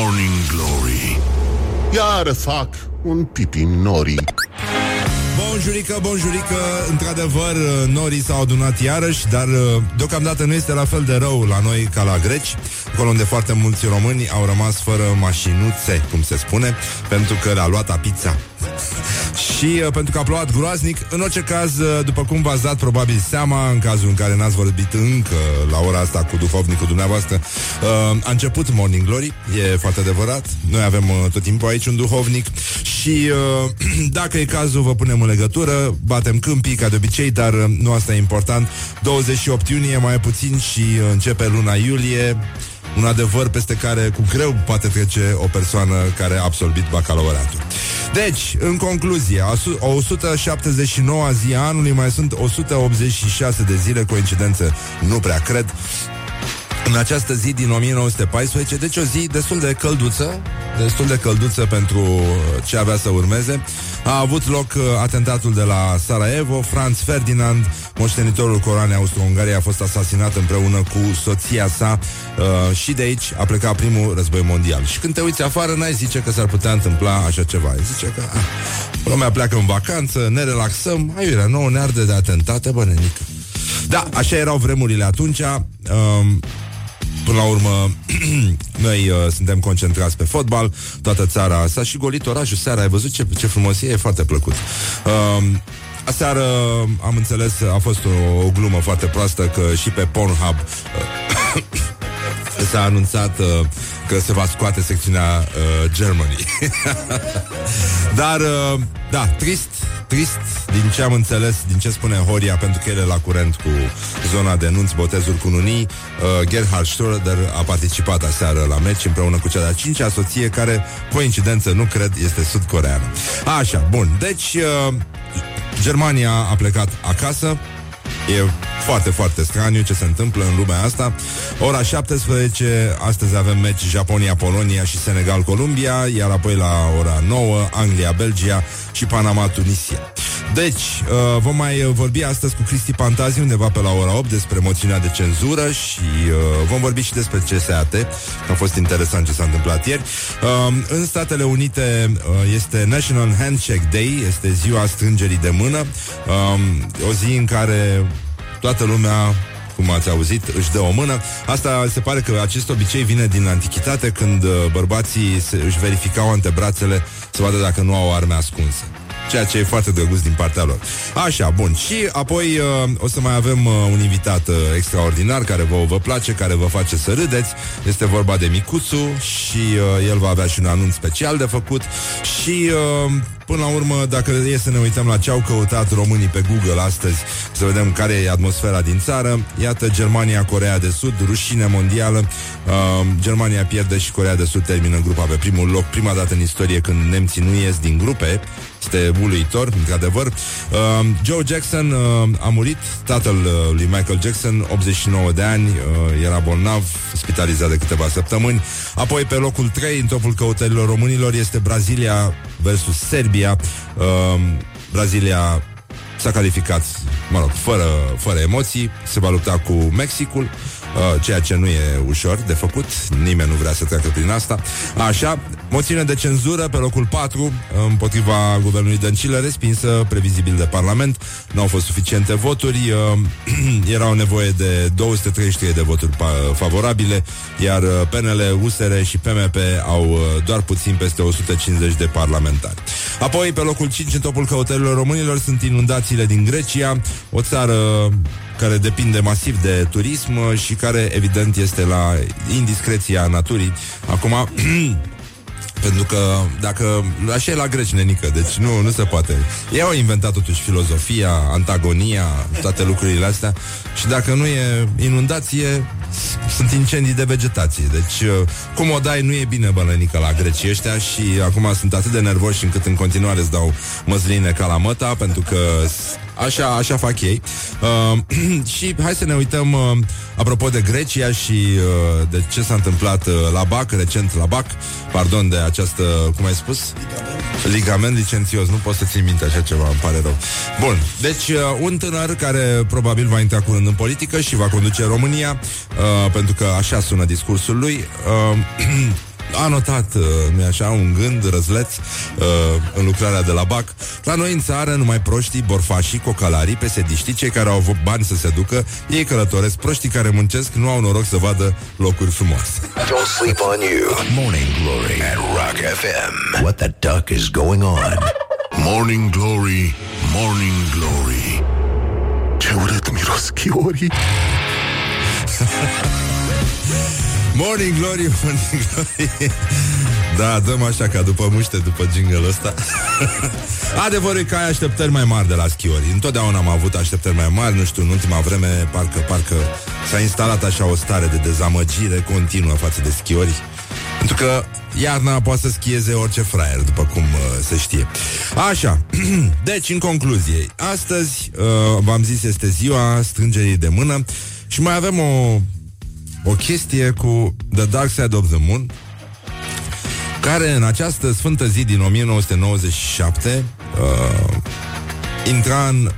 Morning Glory. Iar fac un pipi nori. Bonjurică, bonjurică, într-adevăr, norii s-au adunat iarăși, dar uh, deocamdată nu este la fel de rău la noi ca la greci, acolo unde foarte mulți români au rămas fără mașinuțe, cum se spune, pentru că le-a luat pizza. Și uh, pentru că a plouat groaznic În orice caz, uh, după cum v-ați dat probabil seama În cazul în care n-ați vorbit încă La ora asta cu duhovnicul dumneavoastră uh, A început Morning Glory E foarte adevărat. Noi avem uh, tot timpul aici un duhovnic Și uh, dacă e cazul vă punem în legătură Batem câmpii ca de obicei Dar uh, nu asta e important. 28 iunie mai puțin și uh, începe luna iulie un adevăr peste care cu greu poate trece o persoană care a absolvit bacalaureatul. Deci, în concluzie, a 179 zi a anului mai sunt 186 de zile, coincidență, nu prea cred, în această zi din 1914, deci o zi destul de călduță, destul de călduță pentru ce avea să urmeze. A avut loc uh, atentatul de la Sarajevo, Franz Ferdinand, moștenitorul coroanei Austro-Ungariei, a fost asasinat împreună cu soția sa uh, și de aici a plecat primul război mondial. Și când te uiți afară, n-ai zice că s-ar putea întâmpla așa ceva. Zice că ah, lumea pleacă în vacanță, ne relaxăm, aiurea nouă ne arde de atentate, bă, nenică. Da, așa erau vremurile atunci. Um, Până la urmă, noi uh, suntem concentrați pe fotbal, toată țara s-a și golit orașul seara, ai văzut ce, ce frumos e? E foarte plăcut. Uh, Aseară am înțeles, a fost o, o glumă foarte proastă că și pe Pornhub uh, s-a anunțat uh, că se va scoate secțiunea uh, Germany. Dar, uh, da, trist, trist din ce am înțeles, din ce spune Horia, pentru că el e la curent cu zona de nunți, botezuri cu nunii. Uh, Gerhard Schröder a participat aseară la meci împreună cu cea de-a cincea soție, care, coincidență, nu cred, este sud-coreană. Așa, bun. Deci, uh, Germania a plecat acasă, E foarte, foarte straniu ce se întâmplă în lumea asta. Ora 17, astăzi avem meci Japonia-Polonia și Senegal-Columbia, iar apoi la ora 9, Anglia-Belgia și Panama-Tunisia. Deci, uh, vom mai vorbi astăzi cu Cristi Pantazi undeva pe la ora 8 despre moțiunea de cenzură și uh, vom vorbi și despre CSAT. A fost interesant ce s-a întâmplat ieri. Uh, în Statele Unite uh, este National Handshake Day, este ziua strângerii de mână, uh, o zi în care toată lumea cum ați auzit, își dă o mână. Asta se pare că acest obicei vine din antichitate, când uh, bărbații se, își verificau antebrațele să vadă dacă nu au arme ascunse ceea ce e foarte drăguț din partea lor. Așa, bun. Și apoi uh, o să mai avem uh, un invitat uh, extraordinar care vă, vă place, care vă face să râdeți. Este vorba de Micuțu și uh, el va avea și un anunț special de făcut și uh, Până la urmă, dacă e să ne uităm la ce au căutat românii pe Google astăzi, să vedem care e atmosfera din țară, iată Germania, Corea de Sud, rușine mondială, uh, Germania pierde și Corea de Sud termină grupa pe primul loc, prima dată în istorie când nemții nu ies din grupe, este uluitor, într-adevăr. Uh, Joe Jackson uh, a murit, tatăl uh, lui Michael Jackson, 89 de ani, uh, era bolnav, spitalizat de câteva săptămâni. Apoi, pe locul 3, în topul căutărilor românilor, este Brazilia versus Serbia. Uh, Brazilia s-a calificat, mă rog, fără, fără emoții, se va lupta cu Mexicul. Uh, ceea ce nu e ușor de făcut, nimeni nu vrea să treacă prin asta. Așa, moțiune de cenzură pe locul 4 împotriva guvernului Dăncilă, respinsă previzibil de Parlament. Nu au fost suficiente voturi, uh, erau nevoie de 233 de voturi favorabile, iar uh, PNL, USR și PMP au uh, doar puțin peste 150 de parlamentari. Apoi, pe locul 5 în topul căutărilor românilor sunt inundațiile din Grecia, o țară care depinde masiv de turism și care, evident, este la indiscreția naturii. Acum, Pentru că dacă Așa e la greci, nenică Deci nu, nu se poate. Ei au inventat totuși filozofia, antagonia Toate lucrurile astea Și dacă nu e inundație Sunt incendii de vegetație. Deci cum o dai nu e bine bălănică la greci ăștia Și acum sunt atât de nervoși Încât în continuare îți dau măsline ca la măta Pentru că Așa, așa fac ei. Uh, și hai să ne uităm, uh, apropo de Grecia și uh, de ce s-a întâmplat uh, la BAC, recent la BAC, pardon de această, cum ai spus? Ligament, Ligament licențios, nu pot să țin minte așa ceva, îmi pare rău. Bun, deci uh, un tânăr care probabil va intra curând în politică și va conduce România, uh, pentru că așa sună discursul lui, uh, a notat, uh, nu așa, un gând, răzleț, uh, în lucrarea de la BAC. La noi în țară, numai proștii, borfașii, cocalarii, pesediștii, cei care au avut bani să se ducă, ei călătoresc, proștii care muncesc nu au noroc să vadă locuri frumoase. Don't sleep on you. Morning Glory at Rock FM. What the duck is going on? Morning Glory, Morning Glory Ce urât miros chiorii Morning Glory, Morning Glory. Da, dăm așa ca după muște După jingle ăsta. Adevărul e că ai așteptări mai mari de la schiori. Întotdeauna am avut așteptări mai mari Nu știu, în ultima vreme Parcă, parcă s-a instalat așa o stare de dezamăgire Continuă față de schiori. Pentru că iarna poate să schieze orice fraier, după cum uh, se știe. Așa, deci, în concluzie, astăzi, uh, v-am zis, este ziua strângerii de mână și mai avem o, o chestie cu The Dark Side of the Moon, care în această sfântă zi din 1997 uh, intra în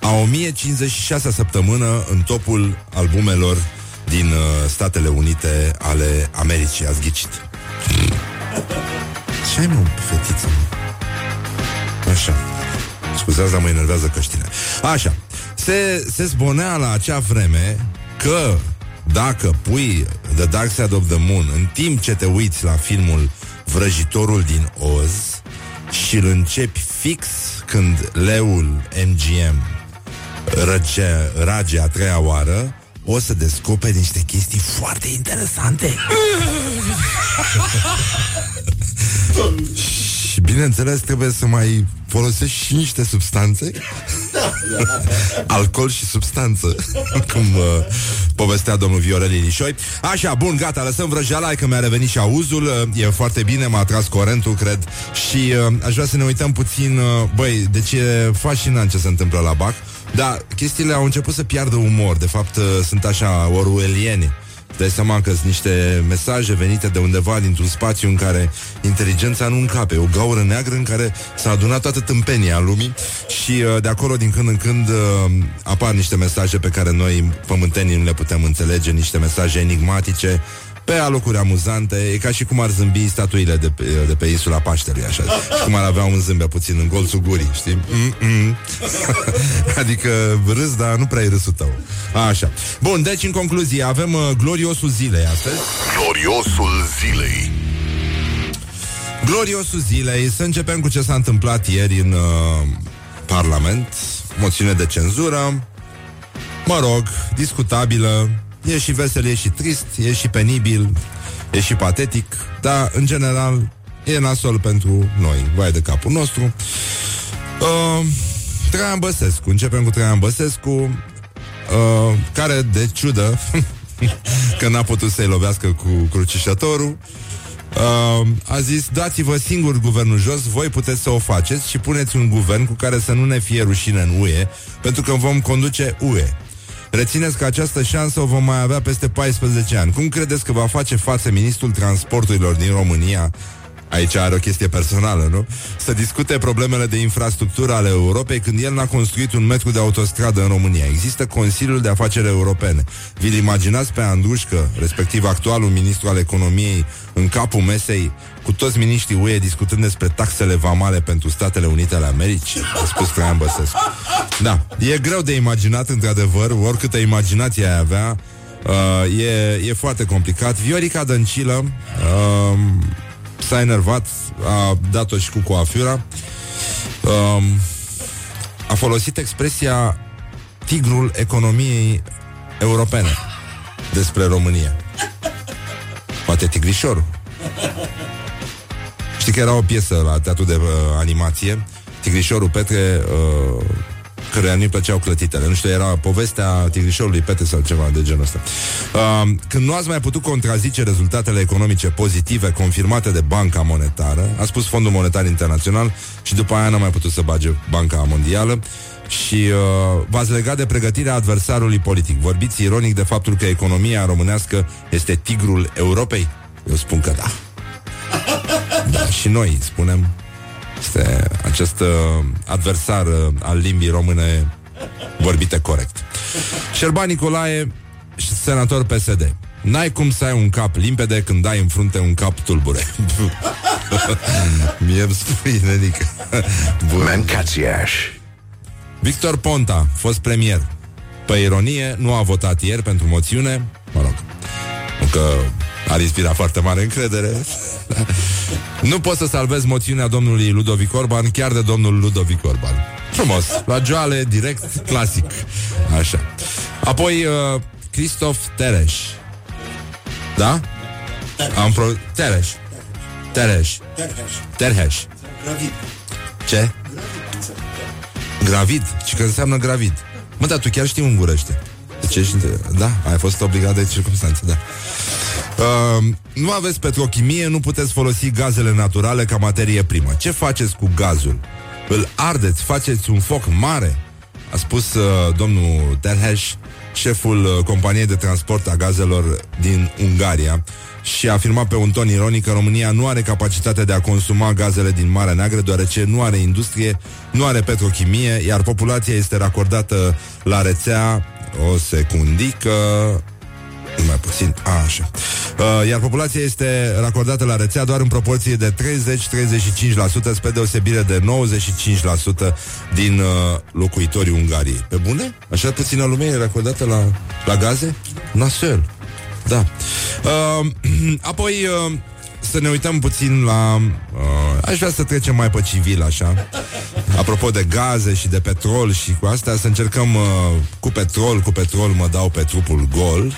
a 1056 săptămână în topul albumelor din uh, Statele Unite ale Americii. Ați ghicit. Ce ai, mă, fetiță? Așa. Scuzați, dar mă enervează căștile. Așa. Se, se zbonea la acea vreme că dacă pui The Dark Side of the Moon în timp ce te uiți la filmul Vrăjitorul din Oz și îl începi fix când leul MGM rage, rage a treia oară, o să descoperi niște chestii foarte interesante. și bineînțeles trebuie să mai folosești și niște substanțe. Alcool și substanță Cum uh, povestea domnul Viorel Ilișoi Așa, bun, gata, lăsăm vrăjeala Că mi-a revenit și auzul. Uh, E foarte bine, m-a atras corentul, cred. Și uh, aș vrea să ne uităm puțin uh, Băi, deci e fascinant ce se întâmplă la BAC. Da, chestiile au început să piardă umor De fapt, uh, sunt așa orueliene Dai seama că sunt niște mesaje venite de undeva dintr-un spațiu în care inteligența nu încape, o gaură neagră în care s-a adunat toată tâmpenia lumii și uh, de acolo din când în când uh, apar niște mesaje pe care noi pământenii nu le putem înțelege, niște mesaje enigmatice pe alocuri amuzante, e ca și cum ar zâmbi statuile de pe, de pe insula Paștelui, așa, și cum ar avea un zâmbet puțin în golțul gurii, știi? Mm-mm. adică râs, dar nu prea e râsul tău. Așa. Bun, deci în concluzie, avem uh, gloriosul zilei astăzi. Gloriosul zilei Gloriosul zilei, să începem cu ce s-a întâmplat ieri în uh, Parlament, moțiune de cenzură, mă rog, discutabilă, e și vesel, e și trist, e și penibil, e și patetic, dar în general e nasol pentru noi, vai de capul nostru. Uh, Traian Băsescu, începem cu Traian Băsescu, uh, care de ciudă că n-a putut să-i lovească cu crucișătorul, Uh, a zis, dați-vă singur guvernul jos, voi puteți să o faceți și puneți un guvern cu care să nu ne fie rușine în UE, pentru că vom conduce UE. Rețineți că această șansă o vom mai avea peste 14 ani. Cum credeți că va face față ministrul transporturilor din România Aici are o chestie personală, nu? Să discute problemele de infrastructură ale Europei când el n-a construit un metru de autostradă în România. Există Consiliul de Afaceri Europene. Vi-l imaginați pe Andrușcă, respectiv actualul ministru al economiei, în capul mesei, cu toți miniștrii UE discutând despre taxele vamale pentru Statele Unite ale Americii? A spus Traian Băsescu. Da, e greu de imaginat, într-adevăr, oricâtă imaginație ai avea, uh, e, e foarte complicat. Viorica Dăncilă... Uh, s-a enervat, a dat-o și cu coafura. Um, a folosit expresia tigrul economiei europene despre România. Poate tigrișorul. Știi că era o piesă la teatru de uh, animație, Tigrișorul Petre, uh, căruia nu-i plăceau clătitele. Nu știu, era povestea tigrișorului Petre sau ceva de genul ăsta. Uh, când nu ați mai putut contrazice rezultatele economice pozitive confirmate de Banca Monetară, a spus Fondul Monetar Internațional și după aia n-a mai putut să bage Banca Mondială, și uh, v-ați legat de pregătirea adversarului politic. Vorbiți ironic de faptul că economia românească este tigrul Europei? Eu spun că da. Da, și noi spunem este acest uh, adversar uh, al limbii române vorbite corect. Șerban Nicolae, senator PSD. N-ai cum să ai un cap limpede când ai în frunte un cap tulbure. Mie îmi spui, nenică. Bun. Mancațiaș. Victor Ponta, fost premier. Pe ironie, nu a votat ieri pentru moțiune. Mă rog, nu că ar inspira foarte mare încredere. nu pot să salvez moțiunea domnului Ludovic Orban, chiar de domnul Ludovic Orban. Frumos, la joale, direct, clasic. Așa. Apoi, uh, Christoph Tereș. Da? Am pro... Tereș. Tereș. Terheș. Ce? Gravid. Ce că înseamnă gravid. Mă, dar tu chiar știi ungurește. Deci ești... Da, ai fost obligat de circunstanțe, da. Uh, nu aveți petrochimie, nu puteți folosi gazele naturale ca materie primă. Ce faceți cu gazul? Îl ardeți, faceți un foc mare? A spus uh, domnul Terheș, șeful uh, companiei de transport a gazelor din Ungaria, și a afirmat pe un ton ironic că România nu are capacitatea de a consuma gazele din Marea Neagră, deoarece nu are industrie, nu are petrochimie, iar populația este racordată la rețea o secundică mai puțin, a, așa. Uh, iar populația este racordată la rețea doar în proporție de 30-35%, spre deosebire de 95% din uh, locuitorii Ungariei. Pe bune? Așa puțină lume e racordată la, la gaze? Nasel. Da. Uh, apoi, uh, să ne uităm puțin la... Uh, aș vrea să trecem mai pe civil, așa. Apropo de gaze și de petrol și cu astea, să încercăm uh, cu petrol, cu petrol mă dau pe trupul gol,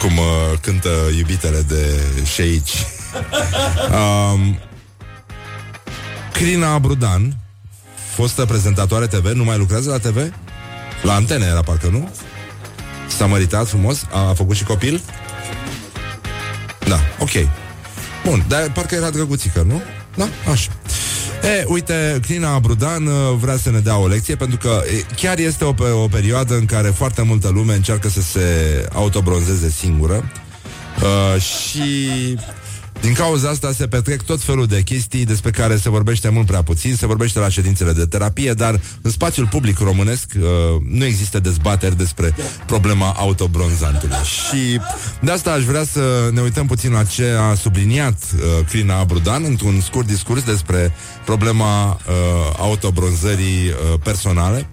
cum uh, cântă iubitele de șeici. Um, Crina Brudan, fostă prezentatoare TV, nu mai lucrează la TV? La antene era parcă, nu? S-a măritat frumos, a făcut și copil? Da, ok. Bun, dar parcă era drăguțică, nu? Da, așa. E, uite, Crina Brudan uh, vrea să ne dea o lecție pentru că chiar este o, o perioadă în care foarte multă lume încearcă să se autobronzeze singură. Uh, și din cauza asta se petrec tot felul de chestii despre care se vorbește mult prea puțin, se vorbește la ședințele de terapie, dar în spațiul public românesc uh, nu există dezbateri despre problema autobronzantului. Și de asta aș vrea să ne uităm puțin la ce a subliniat uh, Crina Brudan într-un scurt discurs despre problema uh, autobronzării uh, personale.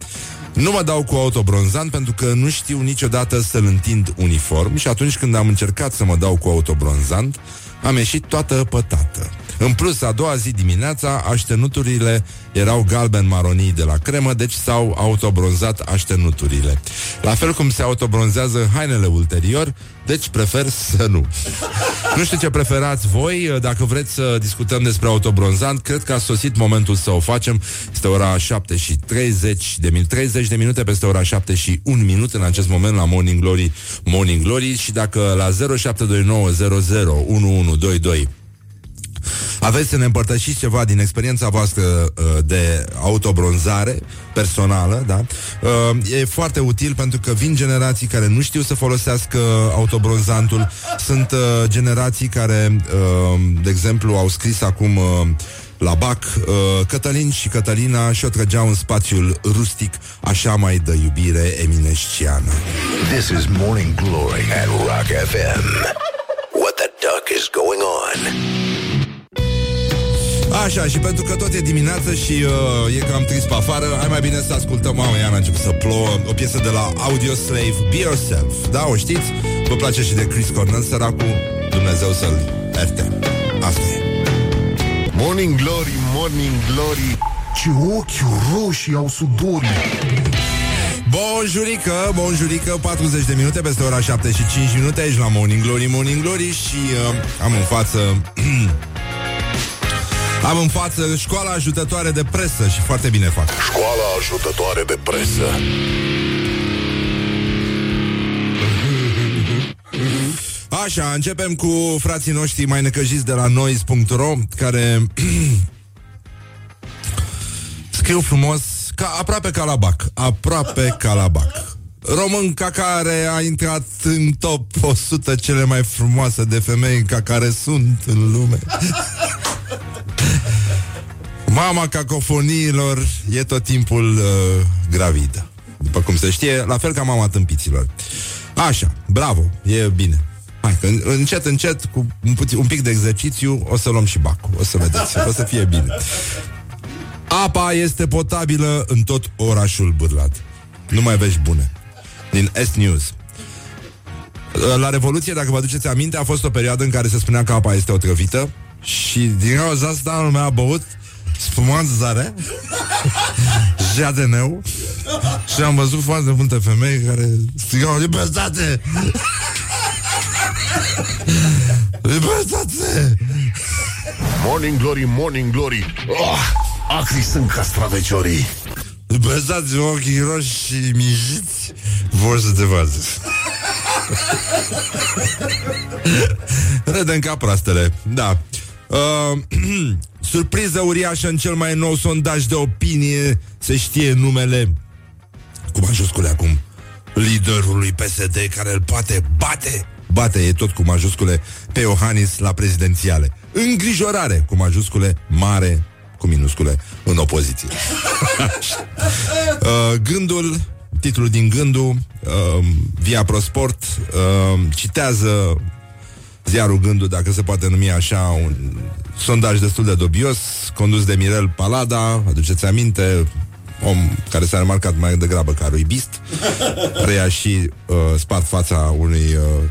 Nu mă dau cu autobronzant pentru că nu știu niciodată să-l întind uniform și atunci când am încercat să mă dau cu autobronzant, am ieșit toată pătată. În plus, a doua zi dimineața, aștenuturile erau galben-maronii de la cremă, deci s-au autobronzat aștenuturile. La fel cum se autobronzează hainele ulterior, deci prefer să nu. Nu știu ce preferați voi, dacă vreți să discutăm despre autobronzant, cred că a sosit momentul să o facem. Este ora 7 și 30 de minute, 30 de minute peste ora 7 și 1 minut în acest moment la Morning Glory, Morning Glory și dacă la 0729001122 aveți să ne împărtășiți ceva din experiența voastră uh, de autobronzare personală, da? Uh, e foarte util pentru că vin generații care nu știu să folosească autobronzantul. Sunt uh, generații care, uh, de exemplu, au scris acum... Uh, la BAC, uh, Cătălin și Cătălina și-o trăgeau în spațiul rustic, așa mai dă iubire eminesciană. This is Morning Glory at Rock FM. What the duck is going on? Așa, și pentru că tot e dimineață și uh, e cam trist pe afară, hai mai bine să ascultăm, mamă, Iana, început să plouă, o piesă de la Audio Slave, Be Yourself. Da, o știți? Vă place și de Chris Cornell, săracul? Dumnezeu să-l erte. Asta e. Morning Glory, Morning Glory Ce ochi roșii au sudorii Bonjurică, bonjurică, 40 de minute peste ora 7 și 5 minute aici la Morning Glory, Morning Glory și uh, am în față Am în față școala ajutătoare de presă și foarte bine fac. Școala ajutătoare de presă Așa, începem cu frații noștri mai necăjiți de la noise.ro care scriu frumos ca, aproape ca la bac, aproape ca la bac. Românca care a intrat în top 100 cele mai frumoase de femei ca care sunt în lume. Mama cacofoniilor e tot timpul uh, gravidă. După cum se știe, la fel ca mama tâmpiților. Așa, bravo, e bine. Hai, că încet, încet, cu un, puțin, un pic de exercițiu, o să luăm și bacul. O să vedeți, o să fie bine. Apa este potabilă în tot orașul Bârlad. Nu mai vești bune. Din S-News. La Revoluție, dacă vă aduceți aminte, a fost o perioadă în care se spunea că apa este otrăvită și din cauza asta lumea a băut spumanță zare. Jadeneu și am văzut foarte multe femei care strigau libertate! Libertate! Morning Glory, Morning Glory. Oh, Acri sunt castraveciorii. Libertate ochii roși și mijiți vor să te vadă. Redem ca proastele. Da uh, Surpriză uriașă în cel mai nou sondaj de opinie Se știe numele Cu majuscule acum Liderului PSD care îl poate bate Bate e tot cu majuscule Pe Iohannis la prezidențiale Îngrijorare cu majuscule Mare cu minuscule în opoziție. uh, gândul, titlul din gândul, uh, Via Prosport, uh, citează ziarul Gândul, dacă se poate numi așa, un sondaj destul de dubios, condus de Mirel Palada, aduceți aminte, om care s-a remarcat mai degrabă ca ruibist, reia și uh, spart fața unui uh,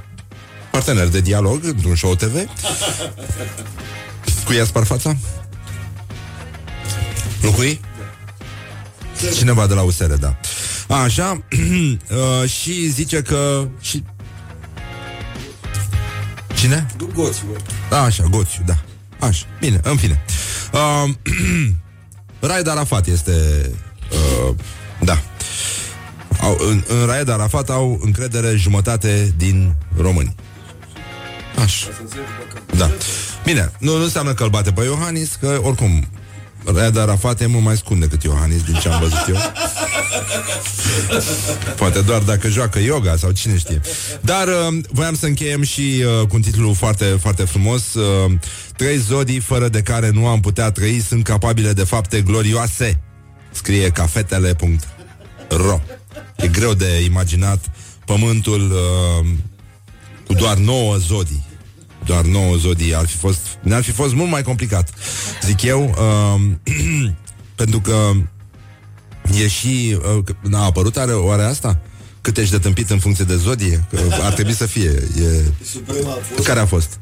partener de dialog într-un show TV. Cu ea spart fața? Nu cui? Cineva de la USR, da. Așa, uh, și zice că... Și... Cine? Goțiu. Da, așa, Goțiu, da. Așa, bine, în fine. Uh, Raed Arafat este... Uh, da. Au, în, în Raed Arafat au încredere jumătate din români. Așa. Da. Bine, nu, nu înseamnă că îl bate pe Iohannis, că oricum Raed Arafat e mult mai scund decât Iohannis Din ce am văzut eu. Poate doar dacă joacă yoga Sau cine știe. Dar uh, voiam să încheiem și uh, Cu un titlu foarte, foarte frumos uh, Trei zodii fără de care nu am putea trăi Sunt capabile de fapte glorioase Scrie cafetele.ro E greu de imaginat Pământul uh, Cu doar nouă zodii doar 9 zodii ar fi fost, ne-ar fi fost mult mai complicat, zic eu, uh, pentru că e și, uh, a apărut are, oare asta? Cât ești de tâmpit în funcție de zodie? Că ar trebui să fie. E... Suprema a fost... Care a fost?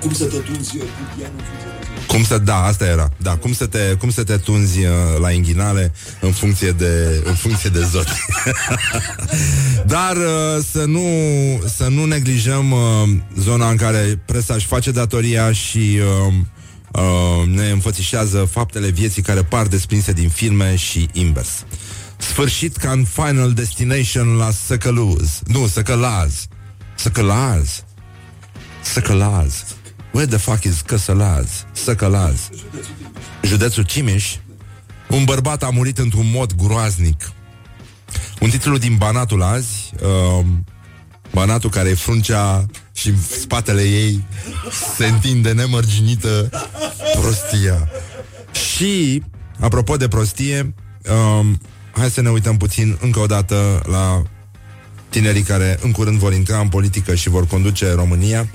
Cum să te tunzi cu pianul în funcție de Cum să, da, asta era. Da, cum să te, cum să te tunzi uh, la inghinale în funcție de, în funcție de zodie. Dar uh, să nu, să nu neglijăm uh, zona în care presa își face datoria și uh, uh, ne înfățișează faptele vieții care par desprinse din filme și invers. Sfârșit ca în Final Destination la Săcăluz. Nu, Săcălaz. Săcălaz. Săcălaz. Where the fuck is Căsălaz? Săcălaz. Județul Cimeș. Un bărbat a murit într-un mod groaznic. Un titlu din Banatul azi. Uh, Banatul care e fruncea și în spatele ei se întinde nemărginită prostia. Și, apropo de prostie, um, hai să ne uităm puțin încă o dată la tinerii care în curând vor intra în politică și vor conduce România,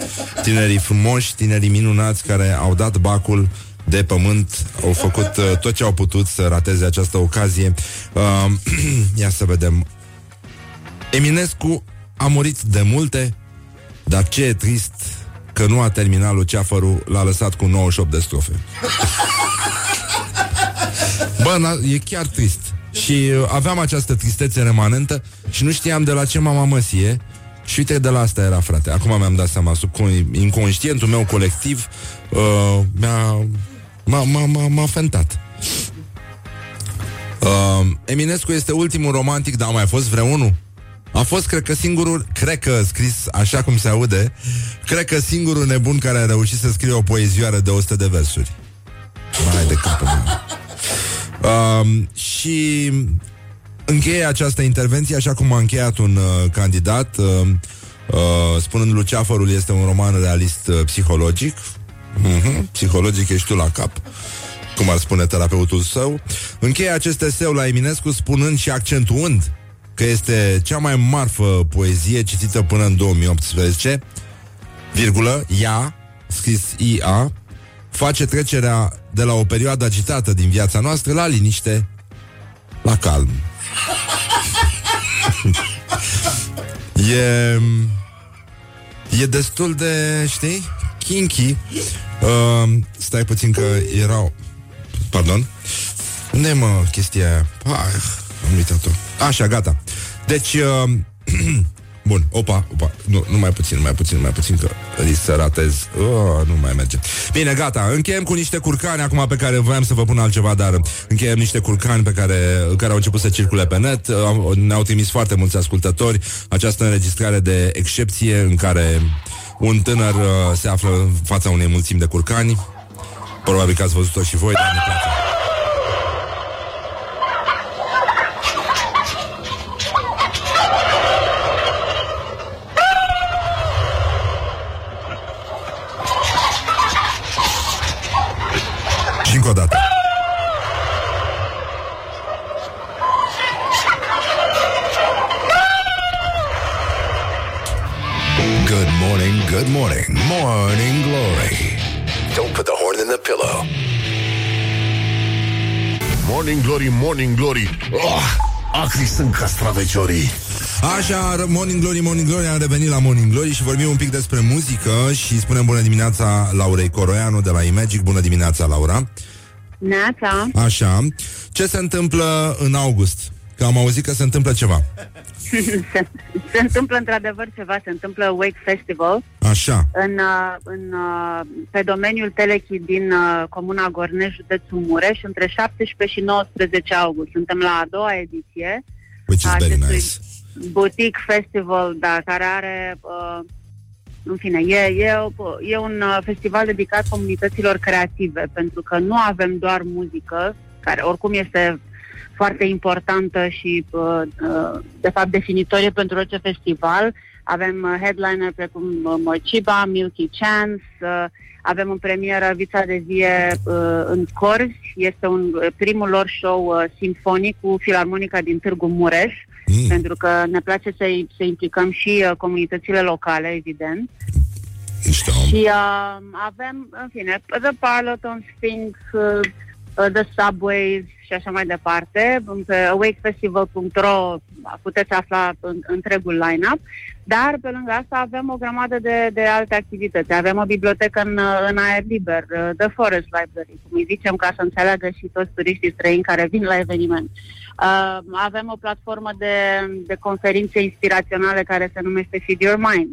tinerii frumoși, tinerii minunați care au dat bacul de pământ, au făcut uh, tot ce au putut să rateze această ocazie. Uh, ia să vedem. Eminescu a murit de multe, dar ce e trist că nu a terminat Luceafărul, l-a lăsat cu 98 de strofe. Bă, na- e chiar trist. Și uh, aveam această tristețe remanentă și nu știam de la ce mama măsie și uite, de la asta era, frate. Acum mi-am dat seama, sub inconștientul meu colectiv uh, mi-a, m-a, m-a, m-a, m-a fentat. Uh, Eminescu este ultimul romantic, dar a mai fost vreunul? A fost, cred că, singurul, cred că scris așa cum se aude, cred că singurul nebun care a reușit să scrie o poezioară de 100 de versuri. Mai de capul meu. Uh, și încheie această intervenție așa cum a încheiat un uh, candidat, uh, uh, spunând Luceafărul este un roman realist uh, psihologic. Uh-huh, psihologic ești tu la cap cum ar spune terapeutul său. Încheie acest eseu la Eminescu spunând și accentuând că este cea mai marfă poezie citită până în 2018, virgulă, ea, scris IA, face trecerea de la o perioadă agitată din viața noastră la liniște, la calm. e... E destul de, știi, kinky. Uh, stai puțin că erau... Pardon? Unde mă chestia aia? Ah, am uitat-o. Așa, gata. Deci, uh, Bun, opa, opa, nu, nu mai puțin, mai puțin, mai puțin, că risc să ratez. Oh, nu mai merge. Bine, gata, încheiem cu niște curcani acum pe care voiam să vă pun altceva, dar încheiem niște curcani pe care, care au început să circule pe net. Ne-au trimis foarte mulți ascultători această înregistrare de excepție în care un tânăr uh, se află în fața unei mulțimi de curcani. Probabil că ați văzut-o și voi, dar ne place. Morning Glory, Morning Glory oh, Acri sunt castraveciorii Așa, Morning Glory, Morning Glory Am revenit la Morning Glory și vorbim un pic despre muzică Și spunem bună dimineața Laurei Coroianu de la Imagic Bună dimineața, Laura Neața. Așa. Ce se întâmplă în august? Că am auzit că se întâmplă ceva. se, se întâmplă într-adevăr ceva, se întâmplă Wake Festival. Așa. În, uh, în, uh, pe domeniul Telechi din uh, Comuna Gorneș, județul Mureș, între 17 și 19 august. Suntem la a doua ediție. Which is very nice. Boutique Festival, da, care are uh, în fine, e, e, e un uh, festival dedicat comunităților creative, pentru că nu avem doar muzică, care oricum este foarte importantă și, uh, uh, de fapt, definitorie pentru orice festival. Avem headliner precum Mochiba, Milky Chance, avem în premieră Vița de Vie în Corzi, este un primul lor show simfonic cu Filarmonica din Târgu Mureș, mm. pentru că ne place să, să implicăm și uh, comunitățile locale, evident. Mișto. Și uh, avem, în fine, The Parloton, Sphinx, uh, uh, The Subways și așa mai departe. Pe awakefestival.ro puteți afla întregul line-up, dar pe lângă asta avem o grămadă de, de alte activități. Avem o bibliotecă în, în aer liber, uh, The Forest Library, cum îi zicem ca să înțeleagă și toți turiștii străini care vin la eveniment. Uh, avem o platformă de, de conferințe inspiraționale care se numește Feed Your Mind.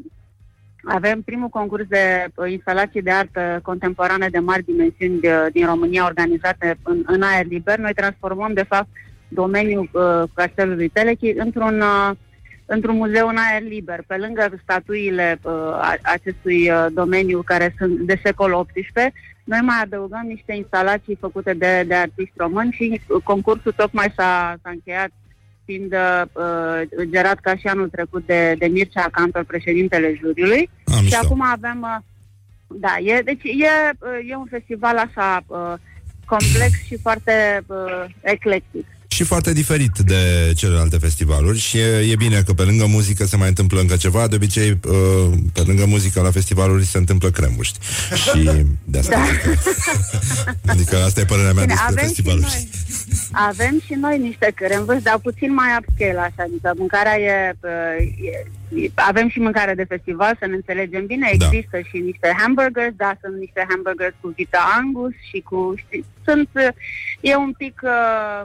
Avem primul concurs de uh, instalații de artă contemporană de mari dimensiuni de, uh, din România organizate în, în aer liber. Noi transformăm, de fapt, domeniul uh, castelului Telechi într-un, uh, într-un muzeu în aer liber. Pe lângă statuile uh, acestui uh, domeniu care sunt de secol XVIII, noi mai adăugăm niște instalații făcute de, de artiști români și concursul tocmai s-a, s-a încheiat fiind uh, gerat ca și anul trecut de, de Mircea Cantor, președintele juriului. Am și mișto. acum avem... Uh, da, e, deci e, uh, e un festival așa uh, complex și foarte uh, eclectic și foarte diferit de celelalte festivaluri și e, e bine că pe lângă muzică se mai întâmplă încă ceva, de obicei uh, pe lângă muzică la festivaluri se întâmplă cremuști și de asta Da. adică, adică asta e părerea mea Bine, despre avem și, festivaluri. noi, avem și noi niște cremvârși, dar puțin mai upscale, așa, adică mâncarea e, uh, e, e, avem și mâncare de festival, să ne înțelegem bine, Da. există și niște hamburgers, da, sunt niște hamburgers cu vita angus și cu, știi, sunt, uh, e un pic, uh,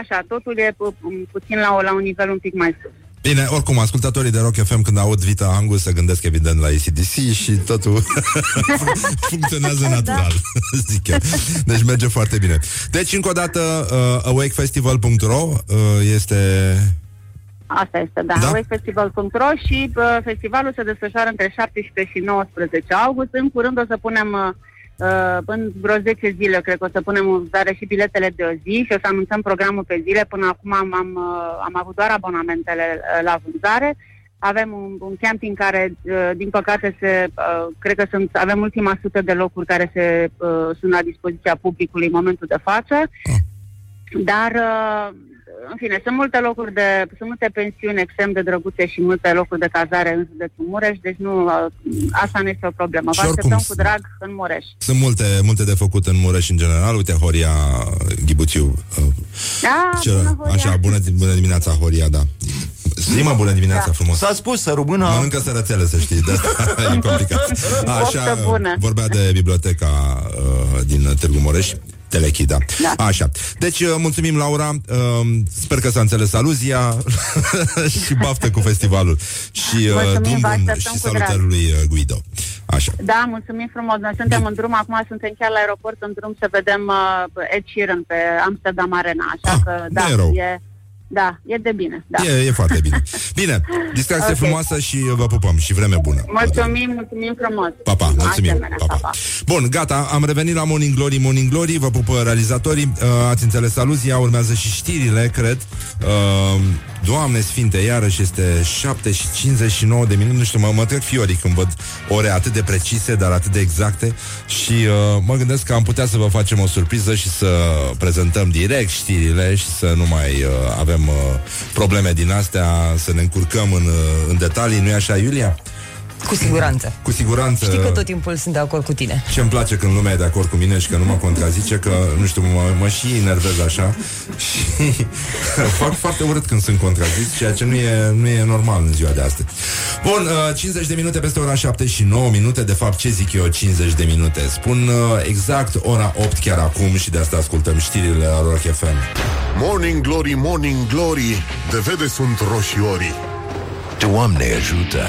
așa, totul e pu- puțin la, o- la un nivel un pic mai sus. Bine, oricum, ascultatorii de Rock FM când aud Vita Angus se gândesc evident la ACDC și totul funcționează natural, zic eu. Deci merge foarte bine. Deci, încă o dată, uh, awakefestival.ro uh, este... Asta este, da, Da? da? wavefestival.ro și uh, festivalul se desfășoară între 17 și 19 august. În curând o să punem, uh, uh, în vreo 10 zile, cred că o să punem în vânzare și biletele de o zi și o să anunțăm programul pe zile. Până acum am, am, uh, am avut doar abonamentele uh, la vânzare. Avem un, un camping care, uh, din păcate, se, uh, cred că sunt, avem ultima sută de locuri care se, uh, sunt la dispoziția publicului în momentul de față. Ah. Dar uh, în fine, sunt multe locuri de, sunt multe pensiuni extrem de drăguțe și multe locuri de cazare în județul Mureș, deci nu, uh, asta nu este o problemă. Vă Și oricum așteptăm cu sunt- drag în Mureș. Sunt multe, multe de făcut în Mureș în general. Uite, Horia Ghibuțiu. uh, Da, Ce, bună, Horia. așa, bună, bună dimineața, Horia, da. Zi-mă bună dimineața Da. frumos. S-a spus să rămână... Mănâncă sărățele, să știi, de asta e complicat. Poftă bună. vorbea de biblioteca uh, din Târgu Mureș. Telechi, da. Da. Așa. Deci, uh, mulțumim, Laura. Uh, sper că s-a înțeles aluzia și baftă cu festivalul. Și uh, Mulțumim, drum vă bun așteptăm și cu salutări drag. lui uh, Guido. Așa. Da, mulțumim frumos. Noi suntem în drum, acum suntem chiar la aeroport în drum să vedem uh, Ed Sheeran pe Amsterdam Arena, așa Ah, că nu da, e rău. e, da, e de bine. Da. E, e foarte bine. Bine, distracție Ok. frumoasă și vă pupăm și vreme bună. Mulțumim, mulțumim frumos. Pa, pa, mulțumim. Asemenea, Pa, pa. Bun, gata, am revenit la Morning Glory, Morning Glory, vă pupă realizatorii, uh, ați înțeles aluzia, urmează și știrile, cred. Uh, Doamne Sfinte, iarăși este 7 și 59 de minute, nu știu, mă, mă trec fiorii când văd ore atât de precise, dar atât de exacte și uh, mă gândesc că am putea să vă facem o surpriză și să prezentăm direct știrile și să nu mai uh, avem uh, probleme din astea, să ne încurcăm în, uh, în detalii, nu-i așa, Iulia? Cu siguranță. Cu siguranță Știi că tot timpul sunt de acord cu tine. ce îmi place când lumea e de acord cu mine și că nu mă contrazice, că, nu știu, mă, mă și enervez așa și fac foarte urât când sunt contrazis, ceea ce nu e, nu e normal în ziua de astăzi. Bun, uh, 50 de minute peste ora 7 și 9 minute, de fapt, ce zic eu, 50 de minute. Spun uh, exact ora 8 chiar acum și de asta ascultăm știrile la Rock FM. Morning Glory, Morning Glory De vede sunt roșiorii Doamne ajută!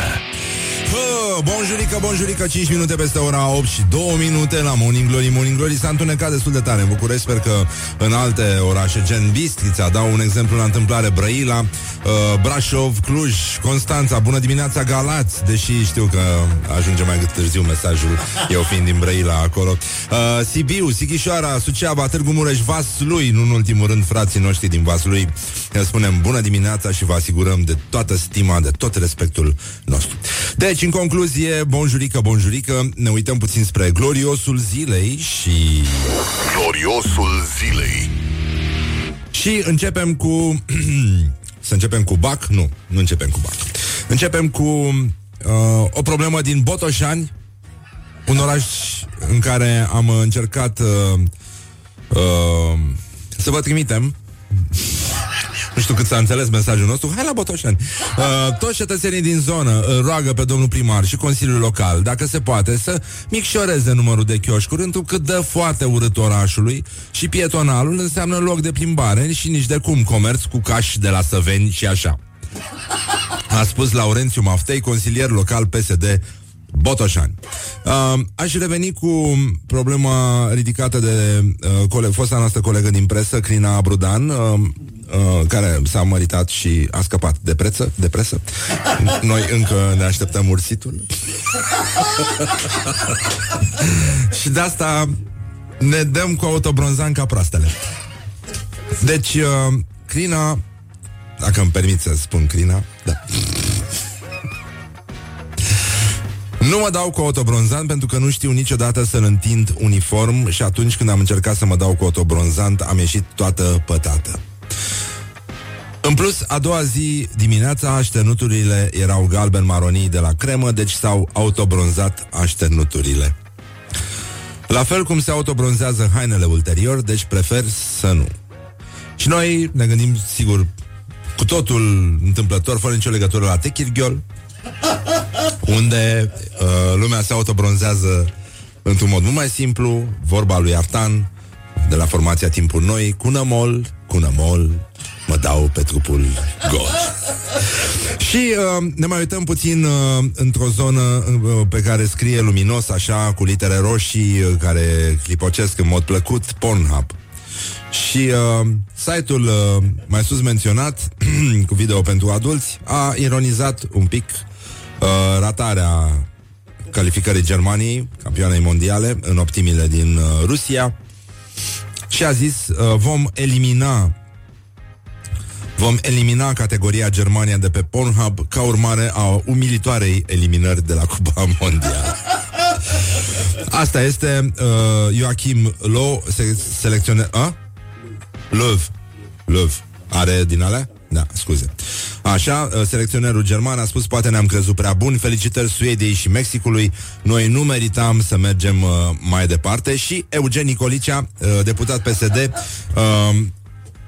Bă, bonjurică, bonjurică, 5 minute peste ora 8 și 2 minute la Morning Glory. Morning Glory s-a întunecat destul de tare în București. Sper că în alte orașe, gen Bistrița, dau un exemplu la întâmplare, Brăila, uh, Brașov, Cluj, Constanța, bună dimineața, Galați, deși știu că ajunge mai târziu mesajul, eu fiind din Brăila acolo. Uh, Sibiu, Sighișoara, Suceava, Târgu Mureș, Vaslui, nu în ultimul rând, frații noștri din Vaslui. Le spunem bună dimineața și vă asigurăm de toată stima, de tot respectul nostru. Deci, în concluzie, bonjurică, bonjurică, ne uităm puțin spre gloriosul zilei și... Gloriosul zilei Și începem cu... să începem cu Bac? Nu, nu începem cu Bac. Începem cu uh, o problemă din Botoșani, un oraș în care am încercat uh, uh, să vă trimitem nu știu cât s-a înțeles mesajul nostru. Hai la Botoșani. Uh, Toți cetățenii din zonă îl roagă pe domnul primar și Consiliul Local Dacă se poate să micșoreze numărul de chioșcuri Întrucât dă foarte urât orașului Și pietonalul înseamnă loc de plimbare Și nici de cum comerț cu cași de la Săveni și așa. A spus Laurențiu Maftei, consilier local PSD Botoșani. Uh, aș reveni cu problema ridicată de uh, cole- fosta noastră colegă din presă, Crina Brudan, uh, uh, care s-a măritat și a scăpat de, preță, de presă. Noi încă ne așteptăm ursitul. și de asta ne dăm cu autobronzan ca proastele. Deci, uh, Crina, dacă îmi permit să spun Crina, da. Nu mă dau cu autobronzant pentru că nu știu niciodată să-l întind uniform și atunci când am încercat să mă dau cu autobronzant am ieșit toată pătată. În plus, a doua zi dimineața așternuturile erau galben-maronii de la cremă, deci s-au autobronzat așternuturile. La fel cum se autobronzează hainele ulterior, deci prefer să nu. Și noi ne gândim, sigur, cu totul întâmplător, fără nicio legătură la Techirghiol, unde uh, lumea se autobronzează într-un mod mult mai simplu, vorba lui Artan, de la formația Timpul Noi, cu nămol, cu nămol, mă dau pe trupul gol. Și uh, ne mai uităm puțin uh, într-o zonă uh, pe care scrie luminos, așa, cu litere roșii, uh, care clipocesc în mod plăcut, Pornhub. Și uh, site-ul uh, mai sus menționat, cu video pentru adulți, a ironizat un pic uh, ratarea calificării Germaniei, campioanei mondiale, în optimile din uh, Rusia, și a zis, uh, vom elimina Vom elimina categoria Germania de pe Pornhub ca urmare a umilitoarei eliminări de la Cupa Mondială. Asta este uh, Joachim Low se- selecționează... A? Löw. Löw. Are din alea? Da, scuze. Așa, uh, selecționerul german a spus poate ne-am crezut prea buni, felicitări Suediei și Mexicului, noi nu meritam să mergem uh, mai departe. Și Eugen Nicolicea, uh, deputat PSD, uh,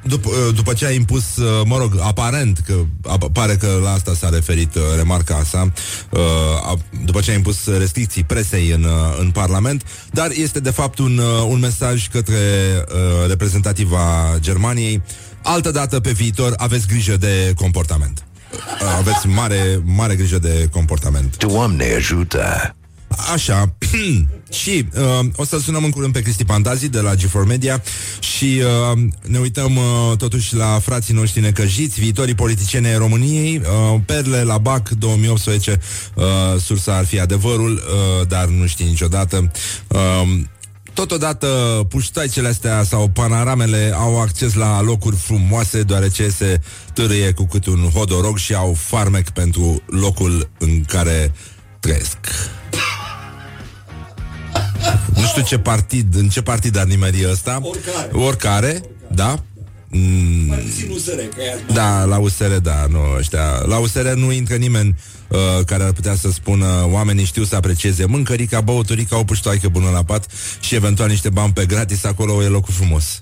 după, uh, după ce a impus, uh, mă rog, aparent că ap- pare că la asta s-a referit uh, remarca sa, uh, a, după ce a impus restricții presei în, uh, în Parlament, dar este de fapt un, uh, un mesaj către uh, reprezentativa Germaniei. Altă dată pe viitor aveți grijă de comportament. Uh, aveți mare, mare grijă de comportament. Doamne ajută! Așa. și uh, o să sunăm în curând pe Cristi Pantazi de la G4 Media și uh, ne uităm uh, totuși la frații noștri necăjiți, viitorii politicieni ai României, uh, perle la BAC 2018, uh, sursa ar fi adevărul, uh, dar nu știi niciodată. Uh, Totodată, puștaicele astea sau panoramele au acces la locuri frumoase, deoarece se târâie cu cât un hodorog și au farmec pentru locul în care trăiesc. Nu știu ce partid, în ce partid ar nimeri ăsta. Oricare. Oricare, da. Mm, Mai puțin USR, că e da, la USR, da, nu, ăștia. La USR nu intră nimeni uh, care ar putea să spună oamenii știu să aprecieze mâncărica, băuturica, o puștoaică bună la pat și eventual niște bani pe gratis, acolo e locul frumos.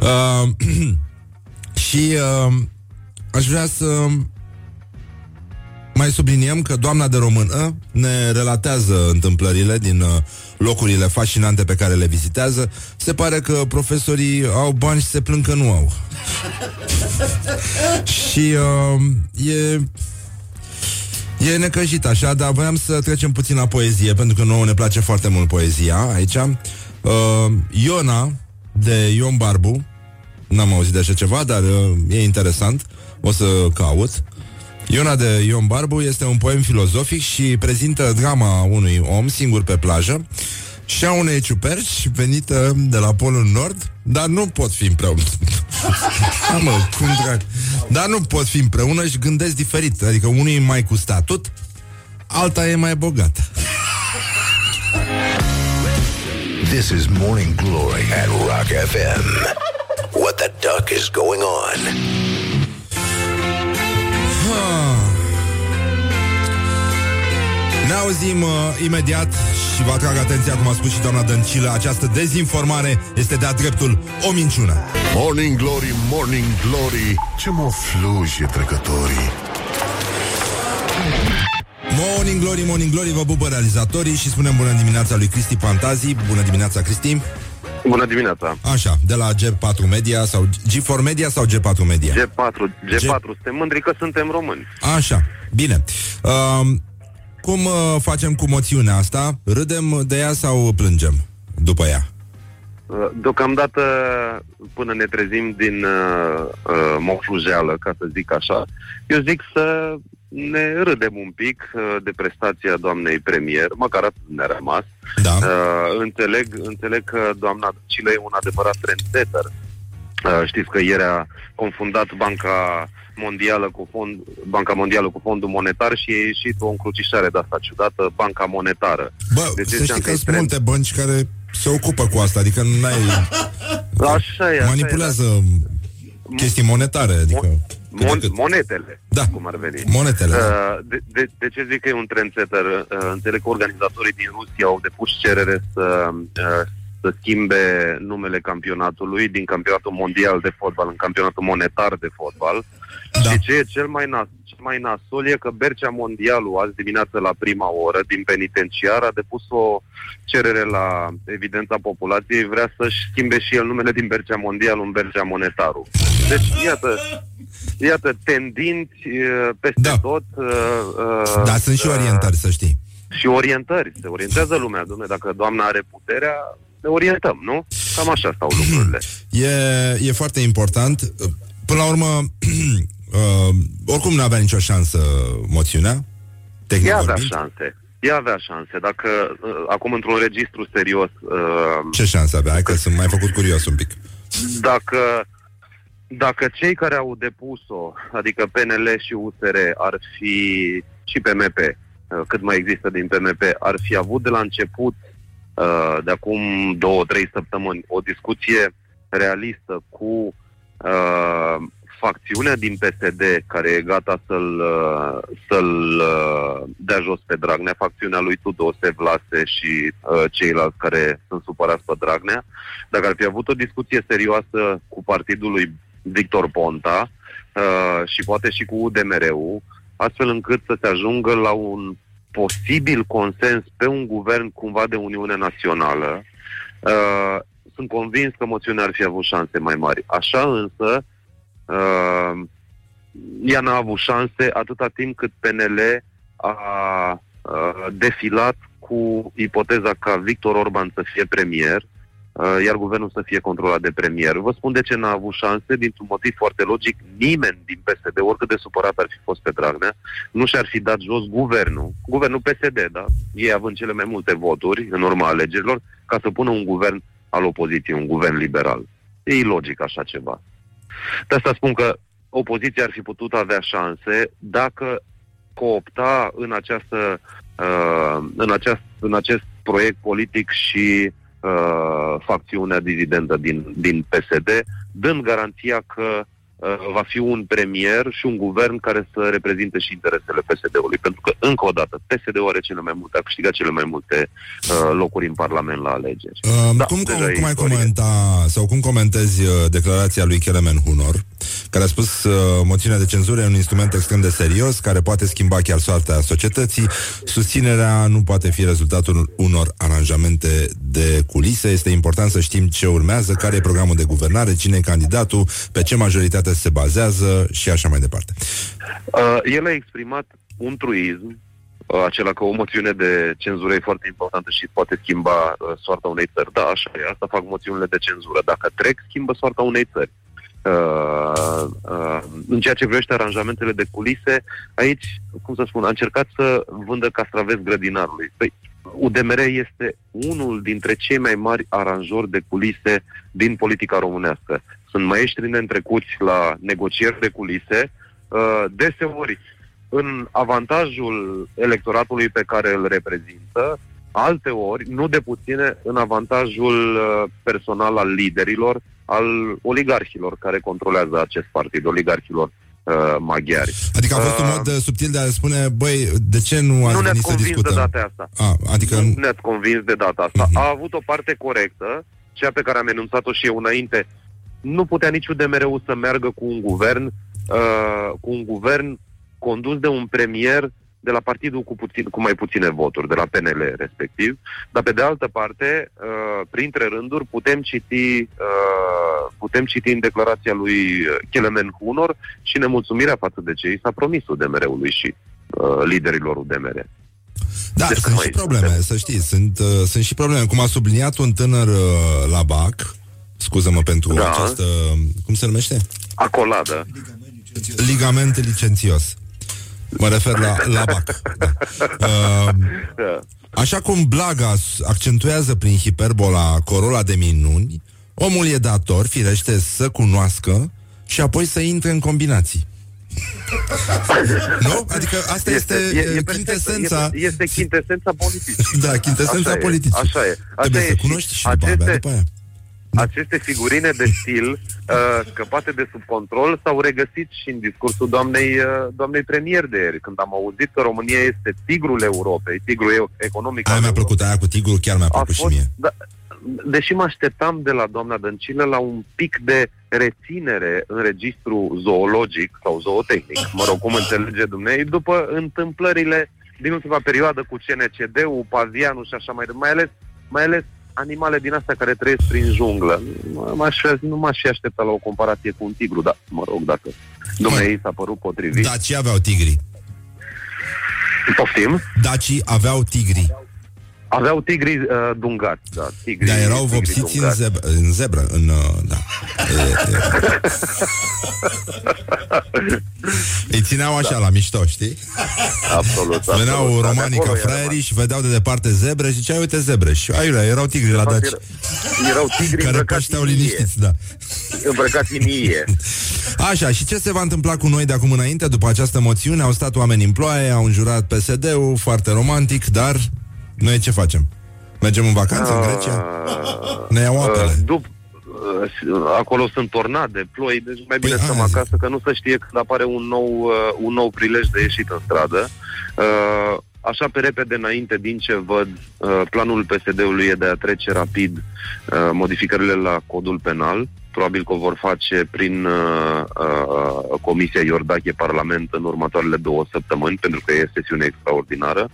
uh, și uh, aș vrea să mai subliniem că doamna de română ne relatează întâmplările din uh, locurile fascinante pe care le vizitează. Se pare că profesorii au bani și se plâng că nu au. și uh, e... E necăjit așa, dar voiam să trecem puțin la poezie, pentru că nouă ne place foarte mult poezia aici. Uh, Iona, de Ion Barbu, n-am auzit de așa ceva, dar uh, e interesant, o să caut. Iona de Ion Barbu este un poem filozofic și prezintă drama unui om singur pe plajă și a unei ciuperci venită de la Polul Nord, dar nu pot fi împreună. da, mă, cum drag. Dar nu pot fi împreună și gândesc diferit. Adică unul e mai cu statut, alta e mai bogată. This is Morning Glory at Rock FM. What the duck is going on? Ne auzim uh, imediat și vă atrag atenția, cum a spus și doamna Dăncilă, această dezinformare este de-a dreptul o minciună. Morning Glory, Morning Glory Ce mă fluje trecătorii Morning Glory, Morning Glory, vă bubă realizatorii și spunem bună dimineața lui Cristi Pantazi. Bună dimineața, Cristi. Bună dimineața! Așa, de la G4 Media sau G4 Media sau G4 Media? G4, G4, suntem mândri că suntem români. Așa, bine. Uh, cum uh, facem cu moțiunea asta? Râdem de ea sau plângem după ea? Uh, Deocamdată, până ne trezim din uh, uh, moflujeală, ca să zic așa, eu zic să ne râdem un pic uh, de prestația doamnei premier, măcar atât ne-a rămas. Da. Uh, înțeleg, înțeleg că doamna Dăcilă e un adevărat trendsetter. Uh, știți că ieri a confundat Banca Mondială cu fond, Banca Mondială cu Fondul Monetar și e ieșit o încrucișare de asta ciudată, Banca Monetară. Bă, Deci să ziceam știi că e sunt trend. multe bănci care se ocupă cu asta, adică nu ai Așa e, așa manipulează chestii monetare, adică cât de Mon- cât. monetele, Da. cum ar veni. Monetele, da. Uh, de, de, de ce zic că e un trendsetter? Uh, înțeleg că organizatorii din Rusia au depus cerere să, uh, să schimbe numele campionatului din campionatul mondial de fotbal în campionatul monetar de fotbal. Da. Și ce e cel mai, nas, cel mai nasol e că Bercea Mondialul azi dimineață la prima oră din penitenciar a depus o cerere la evidența populației, vrea să-și schimbe și el numele din Bercea Mondial în Bercea Monetarul. Deci, iată, iată, tendinți uh, peste Da. tot. uh, uh, Dar sunt și uh, orientări, să știi. Și orientări. Se orientează lumea, domne, dacă doamna are puterea, ne orientăm, nu? Cam așa stau lucrurile. E, e foarte important. Până la urmă, uh, oricum nu avea nicio șansă moțiunea. Tehnic Ea avea vorbind. șanse. Ea avea șanse. Dacă, uh, acum într-un registru serios, uh, Ce șanse avea? Hai că sunt mai făcut curios un pic. dacă, dacă cei care au depus-o, adică PNL și USR, ar fi și PMP, uh, cât mai există din PMP, ar fi avut de la început uh, de acum două, trei săptămâni, o discuție realistă cu uh, facțiunea din PSD care e gata să-l, uh, să-l uh, dea jos pe Dragnea, facțiunea lui Tudose, Vlase și uh, ceilalți care sunt supărați pe Dragnea, dacă ar fi avut o discuție serioasă cu partidul lui Victor Ponta uh, și poate și cu UDMR-ul, astfel încât să se ajungă la un posibil consens pe un guvern cumva de Uniune Națională, uh, sunt convins că moțiunea ar fi avut șanse mai mari. Așa însă, uh, ea n-a avut șanse atâta timp cât PNL a uh, defilat cu ipoteza ca Victor Orban să fie premier, uh, iar guvernul să fie controlat de premier. Vă spun de ce n-a avut șanse, dintr-un motiv foarte logic, nimeni din PSD, oricât de supărat ar fi fost pe Dragnea, nu și-ar fi dat jos guvernul, guvernul PSD, da? Ei având cele mai multe voturi în urma alegerilor, ca să pună un guvern al opoziției, un guvern liberal. E ilogic așa ceva. De asta spun că opoziția ar fi putut avea șanse dacă coopta în, această, uh, în, aceast, în acest proiect politic și uh, facțiunea dividentă din, din PSD, dând garanția că uh, va fi un premier și un guvern care să reprezinte și interesele PSD-ului. Pentru că, încă o dată, PSD-ul are cele mai multe, a câștigat cele mai multe uh, locuri în Parlament la alegeri. Uh, Da, cum, deja cum, e cum ai istorie. comenta sau cum comentezi uh, declarația lui Kelemen Hunor, care a spus uh, moțiunea de cenzură e un instrument extrem de serios care poate schimba chiar soarta societății. Susținerea nu poate fi rezultatul unor aranjamente de culise. Este important să știm ce urmează, care e programul de guvernare, cine e candidatul, pe ce majoritate se bazează și așa mai departe. Uh, el a exprimat un truism, uh, acela că o moțiune de cenzură e foarte importantă și poate schimba uh, soarta unei țări. Da, așa e, asta fac moțiunile de cenzură. Dacă trec, schimbă soarta unei țări. Uh, uh, în ceea ce privește aranjamentele de culise, aici, cum să spun, a încercat să vândă castraveți grădinarului. Păi, UDMR este unul dintre cei mai mari aranjori de culise din politica românească. Sunt maestri neîntrecuți la negocieri de culise, uh, deseori în avantajul electoratului pe care îl reprezintă, alte ori, nu de puține, în avantajul uh, personal al liderilor, al oligarhilor care controlează acest partid, oligarhilor uh, maghiari. Adică a fost un Uh, mod uh, subtil de a spune, băi, de ce nu ați nu ne-ați venit să convins de discutăm? data asta. A, adică Nu ne-ați convins de data asta. Mhm. A avut o parte corectă, cea pe care am enunțat-o și eu înainte. Nu putea nici UDMR-ul să meargă cu un guvern, uh, cu un guvern condus de un premier de la partidul cu, puțin, cu mai puține voturi, de la PNL respectiv. Dar pe de altă parte, uh, printre rânduri, putem citi, uh, putem citi în declarația lui Kelemen Hunor și nemulțumirea față de ce i s-a promis UDMR-ului și uh, liderilor UDMR. Da, Deci sunt noi și probleme, suntem. să știți, sunt, uh, sunt și probleme. Cum a subliniat un tânăr uh, la BAC, scuză-mă pentru Da. această, cum se numește? Acoladă. Ligament licențios. Mă refer la, la BAC. Da. Uh, Da. așa cum Blaga s- accentuează prin hiperbola corola de minuni, omul e dator, firește, să cunoască și apoi să intre în combinații. nu? Adică asta este, este e, e chintesența... perfect, e, este chintesența politicii. Da, chintesența Așa e, politicii. așa e. Asta Trebuie e să și cunoști și după, abia aceste- după aia. Aceste figurine de stil uh, scăpate de sub control s-au regăsit și în discursul doamnei, uh, doamnei premier de ieri, când am auzit că România este tigrul Europei, tigrul e- economic Aia al mi-a Europei. plăcut, aia cu tigrul chiar mi-a A plăcut și fost, mie. da, deși mă așteptam de la doamna Dăncilă la un pic de reținere în registru zoologic sau zootehnic, mă rog, cum înțelege dumnei, după întâmplările din ultima perioadă cu CNCD-ul, pavianul și așa mai departe, mai ales, mai ales animale din astea care trăiesc prin junglă. M- M-aș, nu m-aș fi așteptat la o comparație cu un tigru, dar mă rog, dacă dumnei s-a părut potrivit. Dacii aveau tigri. Poftim? Dacii aveau tigri. Aveau tigri uh, dungați, da. Tigri, Dar erau tigri vopsiți în, dungați. zeb- în zebră, în... uh, Da. E, e. Îi țineau așa la mișto, știi? Absolut. Veneau absolut. Da, de romanii ca acolo e fraierii și vedeau de departe zebre și ziceau, uite zebre. Și aiurea, erau tigri la rămas. daci. Erau- Erau tigri Care îmbrăcați pășteau în ie. liniștiți, da. Îmbrăcați în ie. Așa, și ce se va întâmpla cu noi de acum înainte, după această moțiune? Au stat oameni în ploaie, au înjurat PSD-ul, foarte romantic, dar noi ce facem? Mergem în vacanță în Grecia? Ne iau apele. Uh, dup, uh, acolo sunt tornade, ploi, deci mai bine Păi, stăm aia zic. acasă, că nu se știe când apare un nou, uh, un nou prilej de ieșit în stradă. Uh, Așa pe repede înainte, din ce văd, uh, planul PSD-ului e de a trece rapid uh, modificările la codul penal. Probabil că o vor face prin uh, uh, Comisia Iordache Parlament în următoarele două săptămăni, pentru că e sesiune extraordinară.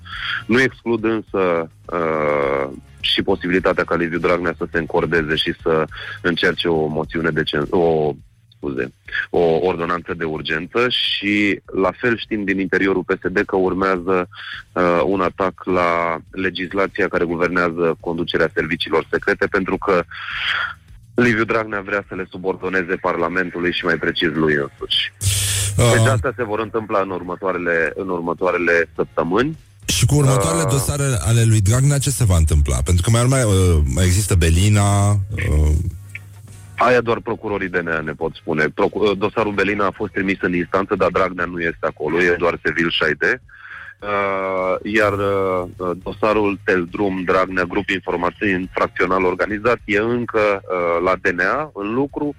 Nu exclud însă uh, și posibilitatea ca Liviu Dragnea să se încordeze și să încerce o moțiune de cen- o scuze, o ordonanță de urgență și la fel știm din interiorul PSD că urmează uh, un atac la legislația care guvernează conducerea serviciilor secrete pentru că Liviu Dragnea vrea să le subordoneze Parlamentului și mai precis lui însuși. Deci Uh, astea se vor întâmpla în următoarele, în următoarele săptămâni. și cu următoarele uh, dosare ale lui Dragnea, ce se va întâmpla? Pentru că mai, mai, uh, mai există Belina, uh, Aia doar procurorii DNA ne pot spune. Procu- dosarul Belina a fost trimis în instanță, dar Dragnea nu este acolo, e doar Sevil Șaide. Uh, iar uh, dosarul Teldrum, Dragnea, grup informații infracțional organizat, e încă uh, la DNA, în lucru.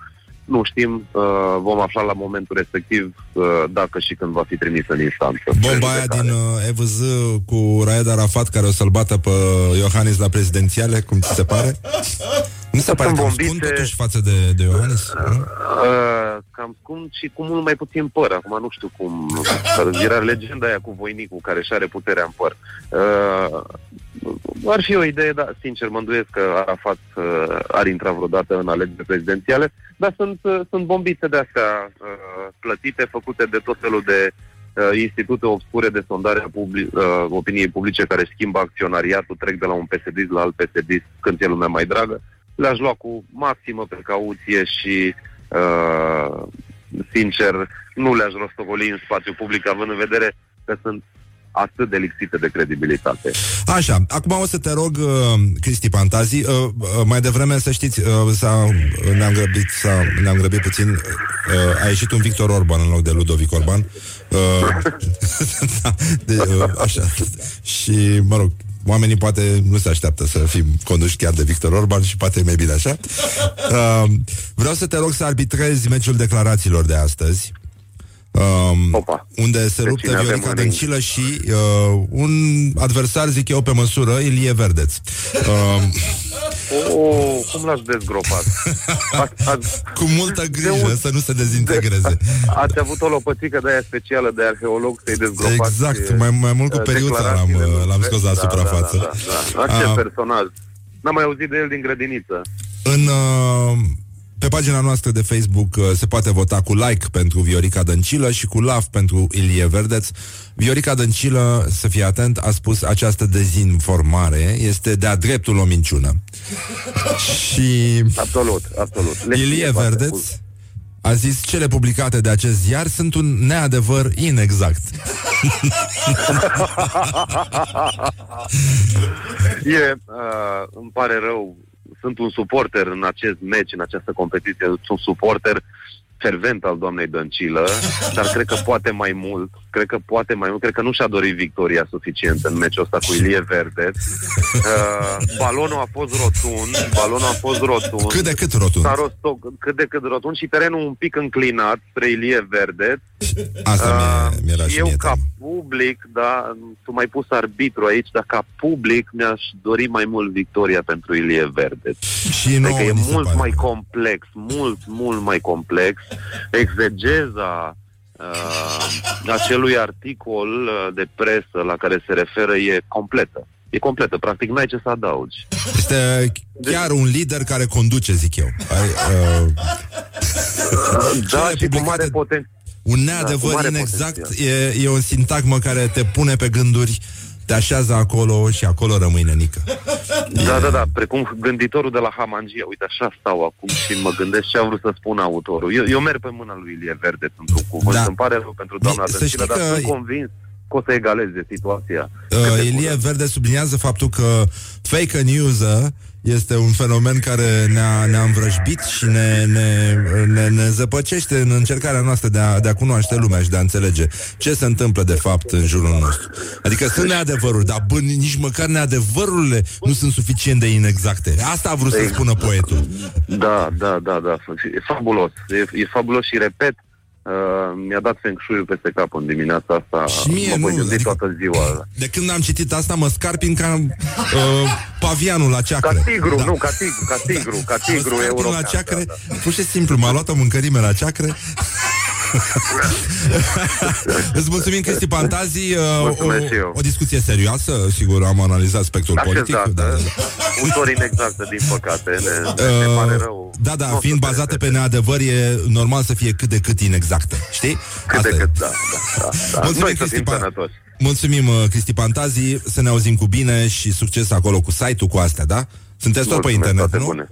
Nu știm, uh, vom afla la momentul respectiv uh, dacă și când va fi trimis în instanță. bomba aia din uh, EVZ cu Raed Arafat care o să-l bată pe Iohannis la prezidențiale, cum ți se pare? Nu se pare Sunt cam scund bombite. totuși față de, de Iohannis? nu? Uh, cam scund și cu mult mai puțin păr. Acum nu știu cum... Era legenda aia cu voinicul care și are puterea în păr. Uh, ar fi o idee, dar sincer mă îndoiesc că Arafat uh, ar intra vreodată în alegeri prezidențiale, dar sunt, uh, sunt bombițe de astea uh, plătite, făcute de tot felul de uh, institute obscure de sondare a publi- uh, opiniei publice care schimbă acționariatul, trec de la un PSD la alt PSD când e lumea mai dragă. Le-aș lua cu maximă precauție și, uh, sincer, nu le-aș rostogoli în spațiu public, având în vedere că sunt atât de lipsite de credibilitate. Așa, acum o să te rog, uh, Cristi Pantazi, uh, uh, mai devreme să știți, uh, s-a, ne-am, grăbit, s-a, ne-am grăbit puțin, uh, a ieșit un Victor Orban în loc de Ludovic Orban. Uh, da, de, uh, așa. Și, mă rog, oamenii poate nu se așteaptă să fim conduși chiar de Victor Orban și poate e mai bine așa. Uh, vreau să te rog să arbitrezi meciul declarațiilor de astăzi. Um, Opa. unde se Pe luptă cine avem Viorica în ring? Dăncilă și uh, un adversar, zic eu, pe măsură, Ilie Verdeț. Uh, Oh, cum l-aș dezgropat? Ați, ați, cu multă De grijă un- să nu se dezintegreze. ați avut o lopățică de aia specială de arheolog să-i dezgropați Exact, eh, mai, mai mult cu eh, periuța l-am, declarațiile uh, lui. l-am scos la Da, suprafață. Da, da, da, da. Ce Ah. personaj. N-am mai auzit de el din grădiniță. În, uh, pe pagina noastră de Facebook uh, se poate vota cu like pentru Viorica Dăncilă și cu love pentru Ilie Verdeț. Viorica Dăncilă, să fie atent, a spus această dezinformare este de-a dreptul o minciună. și Absolut, absolut. Le știe Ilie foarte Verdeț mult. a zis cele publicate de acest ziar sunt un neadevăr inexact. E, uh, îmi pare rău, sunt un suporter în acest meci, în această competiție, sunt un suporter fervent al doamnei Dăncilă, dar cred că poate mai mult, cred că poate mai mult, cred că nu și-a dorit victoria suficient în meciul ăsta cu Ilie Verdeț. Uh, balonul a fost rotund, balonul a fost rotund. Cât de cât rotund. S-a rostoc, cât de cât rotund și terenul un pic înclinat spre Ilie Verdeț. Asta Uh, mi-e, mi-era și eu mie ca teamă. public, da, tu mai pus arbitru aici, dar ca public mi-aș dori mai mult victoria pentru Ilie Verde. Și nouă Adică e ni se mult pare. mai complex, mult, mult mai complex. Exegeza uh, acelui articol uh, de presă la care se referă e completă. E completă, practic n-ai ce să adaugi. Este chiar un lider care conduce, zic eu. Ai, uh, Da, Cele și cu publicate- mare potențial. un Da, neadevăr cu mare inexact potențial. e, e o sintagmă care te pune pe gânduri, te așează acolo și acolo rămâi nenică. Da, da, da, precum gânditorul de la Hamangia. Uite, așa stau acum și mă gândesc ce a vrut să spună autorul. Eu, eu merg pe mâna lui Ilie Verde, într-un cuvânt. Da. Da. Îmi pare rău pentru doamna Să Dăncilă, știi dar că- sunt convins, că o să egaleze situația. Uh, Ilie Verde subliniază faptul că fake news este un fenomen care ne-a, ne-a învrăjbit și ne, ne, ne, ne zăpăcește în încercarea noastră de a, de a cunoaște lumea și de a înțelege ce se întâmplă de fapt în jurul nostru. Adică sunt neadevăruri, dar bă, nici măcar neadevărurile nu sunt suficient de inexacte. Asta a vrut să spună poetul. Da, da, da, da. E fabulos. E, e fabulos și repet, uh, mi-a dat feng shui peste cap în dimineața asta. Și mie mă nu, voi gândi adică- toată ziua. De când am citit asta, mă scarpin ca uh, pavianul la Ca ceacră. tigru, nu, ca tigru, ca tigru, ca tigru Mă scarpin european. la ceacre, da, da. pur și simplu, m-a luat o mâncărime la ceacre. Îți mulțumim, Cristi Pantazi. Uh, Mulțumesc și o, eu. o discuție serioasă, sigur, am analizat spectrul politic. Așezată, Da, da, ușor inexactă, din păcate. Ne, da. ne pare Uh, rău. da, da, Nu o fiind să se bazate pe repete. neadevăr, e normal să fie cât de cât inexactă. Știi? Cât de Asta e. cât, da, da, da, da. Mulțumim, Noi să Cristi fim Pa- sănătoși. Mulțumim, uh, Cristi Pantazi, să ne auzim cu bine și succes acolo cu site-ul, cu astea, da? Sunteți tot pe Mulțumesc, internet, toate nu? Bune.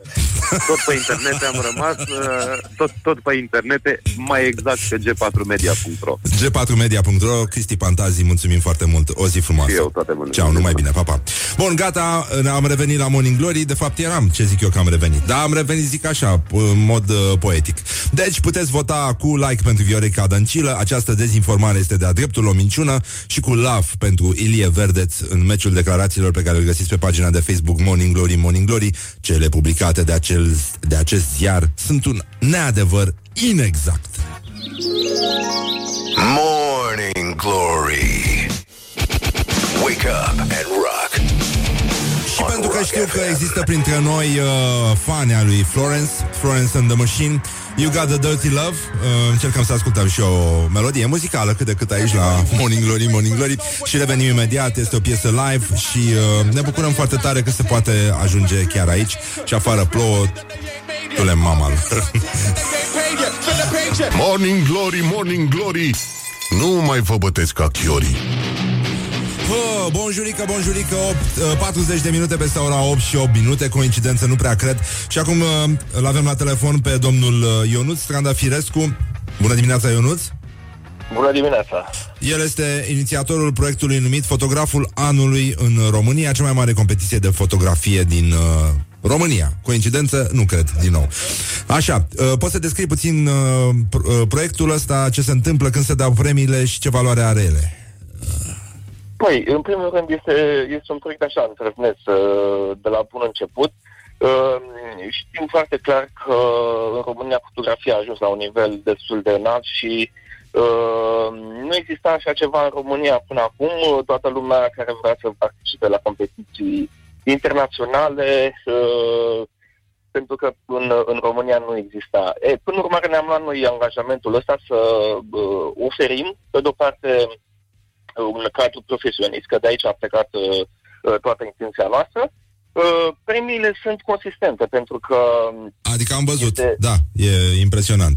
Tot pe internet am rămas, uh, tot, tot pe internet, mai exact pe g4media.ro. g4media.ro Cristi Pantazi, mulțumim foarte mult O zi frumoasă Și eu, toate bune. Ceau, numai bine, pa, pa Bun, gata, am revenit la Morning Glory De fapt eram, ce zic eu că am revenit Dar am revenit, zic așa, în mod uh, poetic Deci puteți vota cu like pentru Viorica Dăncilă Această dezinformare este de-a dreptul o minciună Și cu love pentru Ilie Verdeț În meciul declarațiilor pe care îl găsiți pe pagina de Facebook Morning Glory, Morning Glory Cele publicate de, acel, de acest ziar Sunt un neadevăr inexact Morning Glory. Wake up and rock. Și pentru că știu că există printre noi uh, fani a lui Florence, Florence and the Machine, You Got the Dirty Love. Uh, încercăm să ascultăm și o melodie muzicală cât de cât aici la Morning Glory, Morning Glory și revenim imediat. Este o piesă live și uh, ne bucurăm foarte tare că se poate ajunge chiar aici și afară plouă. Tule mama lor. Morning Glory, Morning Glory Nu mai vă bătesc ca chiorii Oh, bonjurică, bonjurică 8, uh, 40 de minute peste ora 8 și 8 minute Coincidență, nu prea cred. Și acum uh, îl avem la telefon pe domnul uh, Ionuț Trandafirescu Bună dimineața, Ionuț. Bună dimineața! El este inițiatorul proiectului numit Fotograful Anului în România Cea mai mare competiție de fotografie din uh, România. Coincidență? Nu cred, din nou. Așa, uh, poți să descrii puțin uh, pr- uh, proiectul ăsta Ce se întâmplă când se dau premiile și ce valoare are ele Păi, în primul rând este, este un proiect așa întrevnes uh, de la bun început. Uh, Știm foarte clar că în România fotografia a ajuns la un nivel destul de înalt și uh, nu exista așa ceva în România până acum. Toată lumea care vrea să participe la competiții internaționale, uh, pentru că în, în România nu exista. E, până urmare ne-am luat noi angajamentul ăsta să uh, oferim, pe de-o parte, un cadru profesionist, că de aici a plecat uh, uh, toată intenția noastră. Uh, premiile sunt consistente, pentru că Adică am văzut, Este- da, e impresionant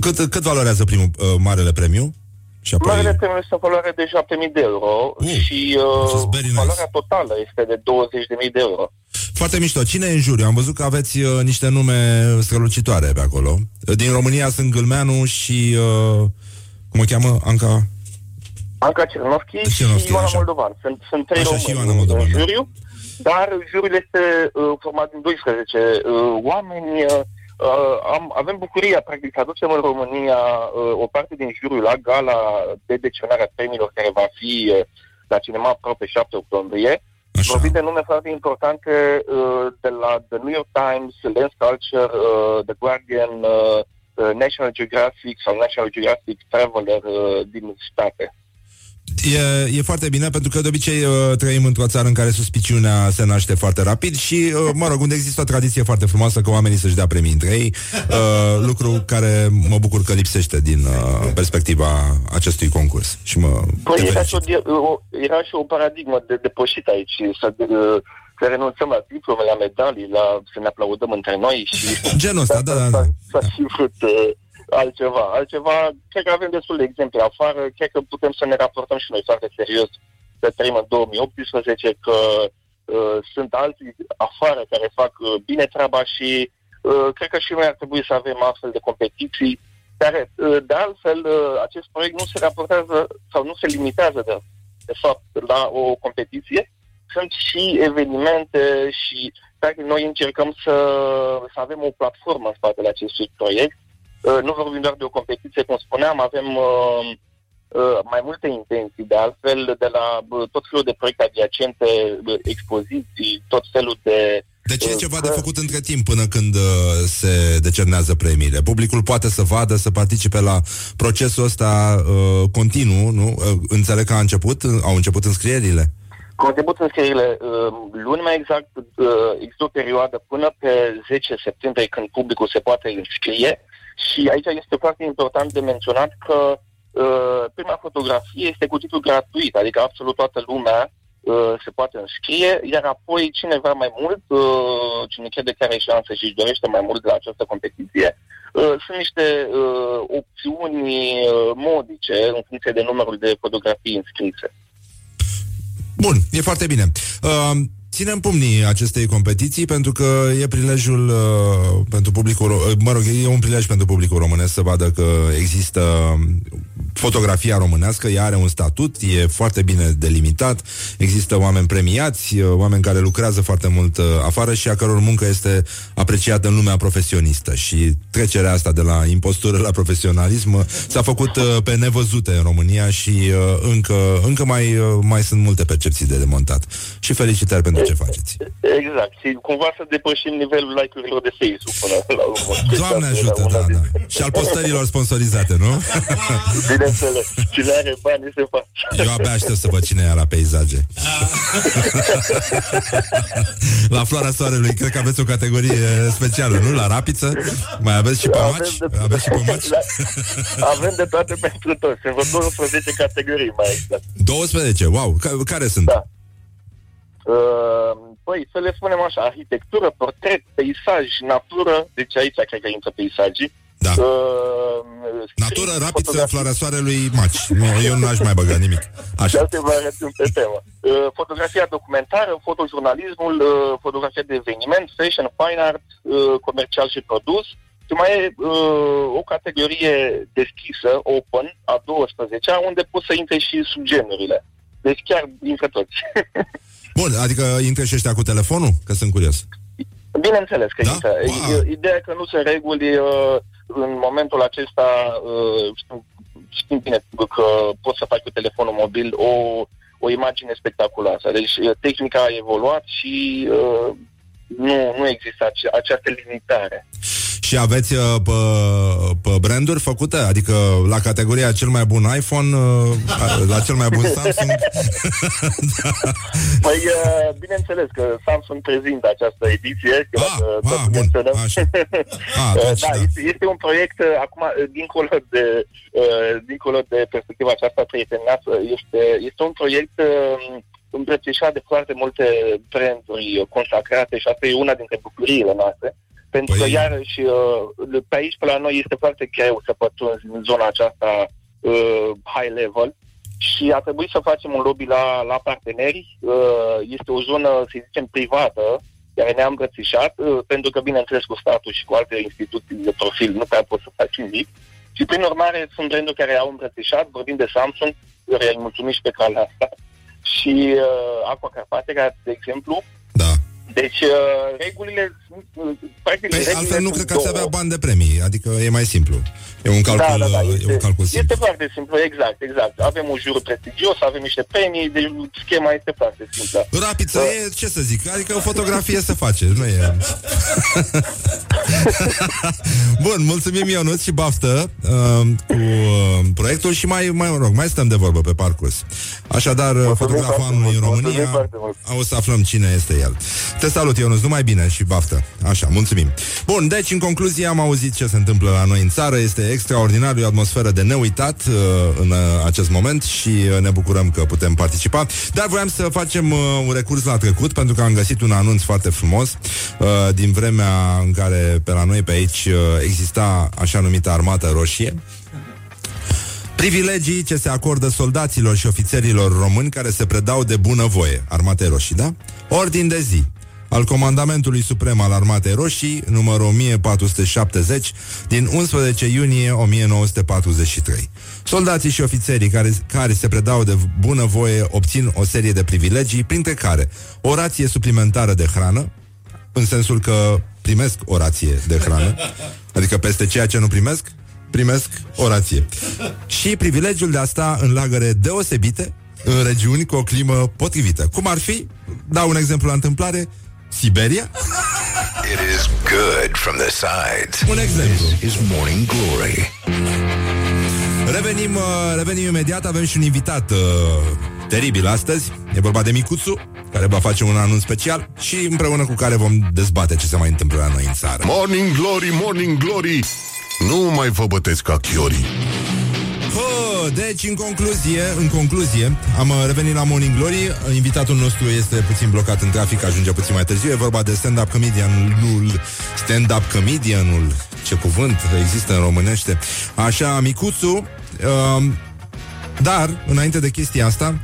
Cât, cât valorează primul uh, marele premiu? Și apoi... marele premiu este în valoare de 7.000 de euro Uh, și this is uh, very nice. valoarea totală este de 20.000 de euro. Foarte mișto. Cine e în juriu? Am văzut că aveți uh, niște nume strălucitoare pe acolo. Uh, Din România sunt Gâlmeanu și... Uh, cum o cheamă? Anca? Anca Cernovski Cernovski, și Ioana așa. Moldovan. Sunt, sunt trei Așa, români și Ioana Moldovan, în da. juriu, dar juriul este uh, format din 12 uh, oameni. Uh, uh, am, avem bucuria, practic, să aducem în România uh, o parte din juriu la gala de decenare a premiilor care va fi uh, la cinema aproape 7 octombrie. Așa. Vorbim de nume foarte importante uh, de la The New York Times, Lens Culture, uh, The Guardian, uh, uh, National Geographic sau National Geographic Traveler uh, din state. E, e foarte bine pentru că de obicei uh, trăim într-o țară în care suspiciunea se naște foarte rapid și, uh, mă rog, unde există o tradiție foarte frumoasă că oamenii să-și dea premii între ei, uh, lucru care mă bucur că lipsește din uh, perspectiva acestui concurs. Și mă Păi te era și, o, felicit. di- o, era și o paradigmă de depășit aici, să, uh, să renunțăm la diplome, la medalii, la să ne aplaudăm între noi și... Genul ăsta, da, da, da. Să fi vrut uh, altceva. Altceva, cred că avem destul de exemple afară, cred că putem să ne raportăm și noi foarte serios că trăim în 2018, că uh, sunt alții afară care fac uh, bine treaba și uh, cred că și noi ar trebui să avem astfel de competiții care, uh, de altfel, uh, acest proiect nu se raportează sau nu se limitează de, de fapt, la o competiție, sunt și evenimente și practic noi încercăm să, să avem o platformă în spatele acestui proiect. Uh, Nu vorbim doar de o competiție, cum spuneam, avem uh, uh, mai multe intenții, de altfel, de la uh, tot felul de proiecte adiacente, uh, expoziții, tot felul de... Deci e uh, ceva de că- făcut între timp până când uh, se decernează premiile. Publicul poate să vadă, să participe la procesul ăsta uh, continuu, nu? Uh, înțeleg că a început, au început înscrierile. Cum început înscrierile uh, luni mai exact, uh, există o perioadă până pe 10 septembrie când publicul se poate înscrie și aici este foarte important de menționat că uh, prima fotografie este cu titlu gratuit, adică absolut toată lumea uh, se poate înscrie, iar apoi cine vrea mai mult, uh, cine crede că are șanse și își dorește mai mult de la această competiție, uh, sunt niște uh, opțiuni uh, modice în funcție de numărul de fotografii înscrise. Bun, e foarte bine. Uh, ținem pumnii acestei competiții pentru că e prilejul uh, pentru publicul, ro- uh, mă rog, e un prilej pentru publicul românesc să vadă că există fotografia românească, ea are un statut, e foarte bine delimitat, există oameni premiați, uh, oameni care lucrează foarte mult uh, afară și a căror muncă este apreciată în lumea profesionistă și trecerea asta de la impostură la profesionalism uh, s-a făcut uh, pe nevăzute în România și uh, încă, încă mai, uh, mai sunt multe percepții de demontat. Și felicitări pentru ce faceți. Exact. Și cumva să depășim nivelul like-urilor de Facebook până la urmă. Doamne ajută, Una da, din- da. Și al postărilor sponsorizate, nu? Bineînțeles. Cine are bani se face. Eu abia aștept să văd cine e la peisaje. la Floarea Soarelui, cred că aveți o categorie specială, nu? La rapiță? Mai aveți și pămaci? Avem de- Aveți și pămaci? Avem de toate pentru toți. Sunt vreo 12 categorii mai exact. 12, wow. Ca- care sunt? Da. Uh, Păi, să le spunem așa, arhitectură, portret, peisaj, natură, deci aici cred că intră peisajii. Da. Uh, Natură, street, rapiță, fotografie. Floarea Soarelui, maci. Nu, eu nu aș mai băga nimic. Așa. Și alte variațiuni pe temă. Uh, fotografia documentară, fotojurnalismul, uh, fotografia de eveniment, fashion, fine art, uh, comercial și produs. Și mai e uh, o categorie deschisă, open, a 12 unde poți să intre și subgenurile. Deci chiar intră toți. Bun, adică intră și ăștia cu telefonul? Că sunt curios. Bineînțeles că Da? intră. Wow. I- Ideea că nu sunt reguli uh, în momentul acesta uh, știm, știm bine că poți să faci cu telefonul mobil o, o imagine spectaculoasă. Deci uh, tehnica a evoluat și uh, nu, nu există ace- această limitare. Și aveți uh, pe, pe branduri făcute? Adică la categoria cel mai bun iPhone, uh, la cel mai bun Samsung? Păi, uh, bineînțeles că Samsung prezintă această ediție. că Ah, dacă ah, tot bun, menționăm. așa. Ah, Uh, atunci, da, da. Este, este un proiect, uh, acum, uh, dincolo de, uh, dincolo de perspectiva aceasta prietenoasă, este, este un proiect uh, îmbrățișat de foarte multe branduri consacrate și asta e una dintre bucuriile noastre. Pentru Păi- că, iarăși, uh, pe aici, pe la noi, este foarte greu să pătrunzi în zona aceasta uh, high level și a trebuit să facem un lobby la, la parteneri. Uh, este o zonă, să zicem, privată, care ne-a îmbrățișat, uh, pentru că, bineînțeles, cu statul și cu alte instituții de profil nu prea poți să faci nimic. Și, prin urmare, sunt branduri care au îmbrățișat, vorbim de Samsung, care îi mulțumim și pe calea asta, și uh, Aqua Carpatica, de exemplu. Da. Deci, uh, regulile sunt, uh, practic, Păi, regulile altfel nu sunt cred că ați două. avea bani de premii, adică e mai simplu. E un calcul, da, da, da, uh, este, e un calcul este simplu. foarte simplu, exact, exact. Avem un jur prestigios, avem niște premii, deci schema este foarte simplă. Rapiță e, ce să zic, adică o fotografie se face, nu e... Bun, mulțumim Ionuț și baftă uh, cu uh, proiectul și mai, mai, mă rog, mai stăm de vorbă pe parcurs. Așadar, uh, fotograful foarte anului în mult, mulțumim România, foarte mult. o să aflăm cine este el. Te salut, Ionuț, numai bine și baftă. Așa, mulțumim. Bun, deci, în concluzie, am auzit ce se întâmplă la noi în țară. Este extraordinar, e o atmosferă de neuitat uh, în uh, acest moment și uh, ne bucurăm că putem participa. Dar voiam să facem uh, un recurs la trecut, pentru că am găsit un anunț foarte frumos uh, din vremea în care pe la noi pe aici uh, exista așa numită armată roșie. Privilegii ce se acordă soldaților și ofițerilor români care se predau de bunăvoie, armatei roșii, da? Ordin de zi. Al Comandamentului Suprem al Armatei Roșii, numărul 1470, din 11 iunie 1943. Soldații și ofițerii care, care se predau de bunăvoie obțin o serie de privilegii, printre care o rație suplimentară de hrană, în sensul că primesc o rație de hrană, adică peste ceea ce nu primesc, primesc o rație. Și privilegiul de a sta în lagăre deosebite, în regiuni cu o climă potrivită. Cum ar fi, dau un exemplu la întâmplare, Siberia? It is good from the sides. Un exemplu. This is Morning Glory. Revenim, uh, revenim imediat, avem și un invitat uh, teribil astăzi. E vorba de Micuțu, care va face un anunț special și împreună cu care vom dezbate ce se mai întâmplă la noi în țară. Morning Glory, Morning Glory Nu mai vă bătesc ca chiorii Hă, deci, în concluzie, în concluzie, am uh, revenit la Morning Glory. Invitatul nostru este puțin blocat în trafic, ajunge puțin mai târziu. E vorba de stand-up comedianul, stand-up comedianul, ce cuvânt există în românește. Așa, Micuțu, uh, dar, înainte de chestia asta,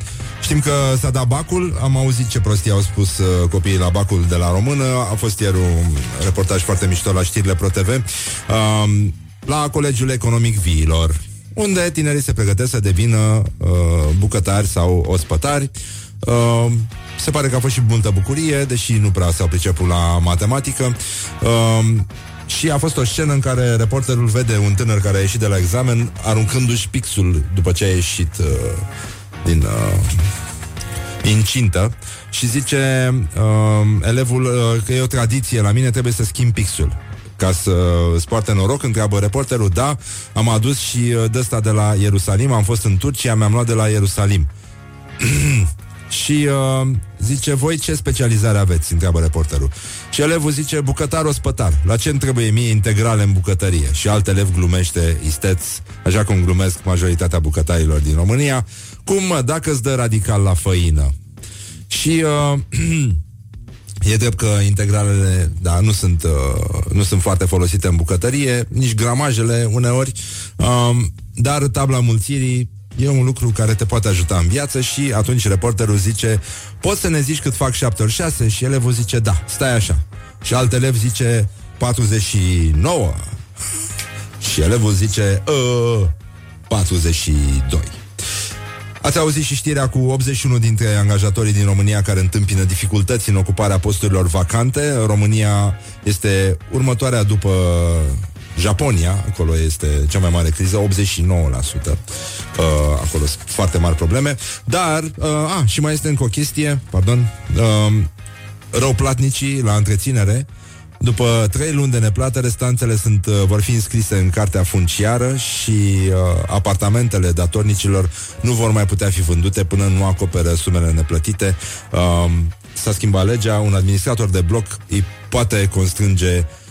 Știm că s-a dat bacul, am auzit ce prostii au spus uh, copiii la bacul de la română. A fost ieri un reportaj foarte mișto la știrile ProTV. Uh, la Colegiul Economic Viilor, unde tinerii se pregătesc să devină uh, bucătari sau ospătari. Uh, se pare că a fost și multă bucurie, deși nu prea s-au priceput la matematică. Uh, și a fost o scenă în care reporterul vede un tânăr care a ieșit de la examen aruncându-și pixul după ce a ieșit uh, din uh, incintă și zice uh, elevul uh, că e o tradiție la mine, trebuie să schimb pixul ca să îți poarte noroc, întreabă reporterul, da, am adus și uh, de ăsta de la Ierusalim, am fost în Turcia, mi-am luat de la Ierusalim. și uh, zice, voi ce specializare aveți? Întreabă reporterul. Și elevul zice, bucătar ospătar. La ce îmi trebuie mie integrale în bucătărie? Și alt elev glumește isteț, așa cum glumesc majoritatea bucătarilor din România. Cum, mă, dacă îți dă radical la făină? Și uh, E drept că integralele da, nu, sunt, uh, nu sunt foarte folosite în bucătărie, nici gramajele uneori, um, dar tabla mulțirii e un lucru care te poate ajuta în viață și atunci reporterul zice poți să ne zici cât fac 7 ori 6? Și elevul zice da, stai așa. Și alt elev zice 49. Și elevul zice uh, 42. Ați auzit și știrea cu 81 dintre angajatorii din România care întâmpină dificultăți în ocuparea posturilor vacante. România este următoarea după Japonia, acolo este cea mai mare criză, 89%. Uh, acolo sunt foarte mari probleme. Dar, uh, a, și mai este încă o chestie, pardon, uh, răuplatnicii la întreținere după trei luni de neplată, restanțele sunt, uh, vor fi înscrise în cartea funciară și uh, apartamentele datornicilor nu vor mai putea fi vândute până nu acoperă sumele neplătite. Uh, s-a schimbat legea, un administrator de bloc îi poate constrânge uh,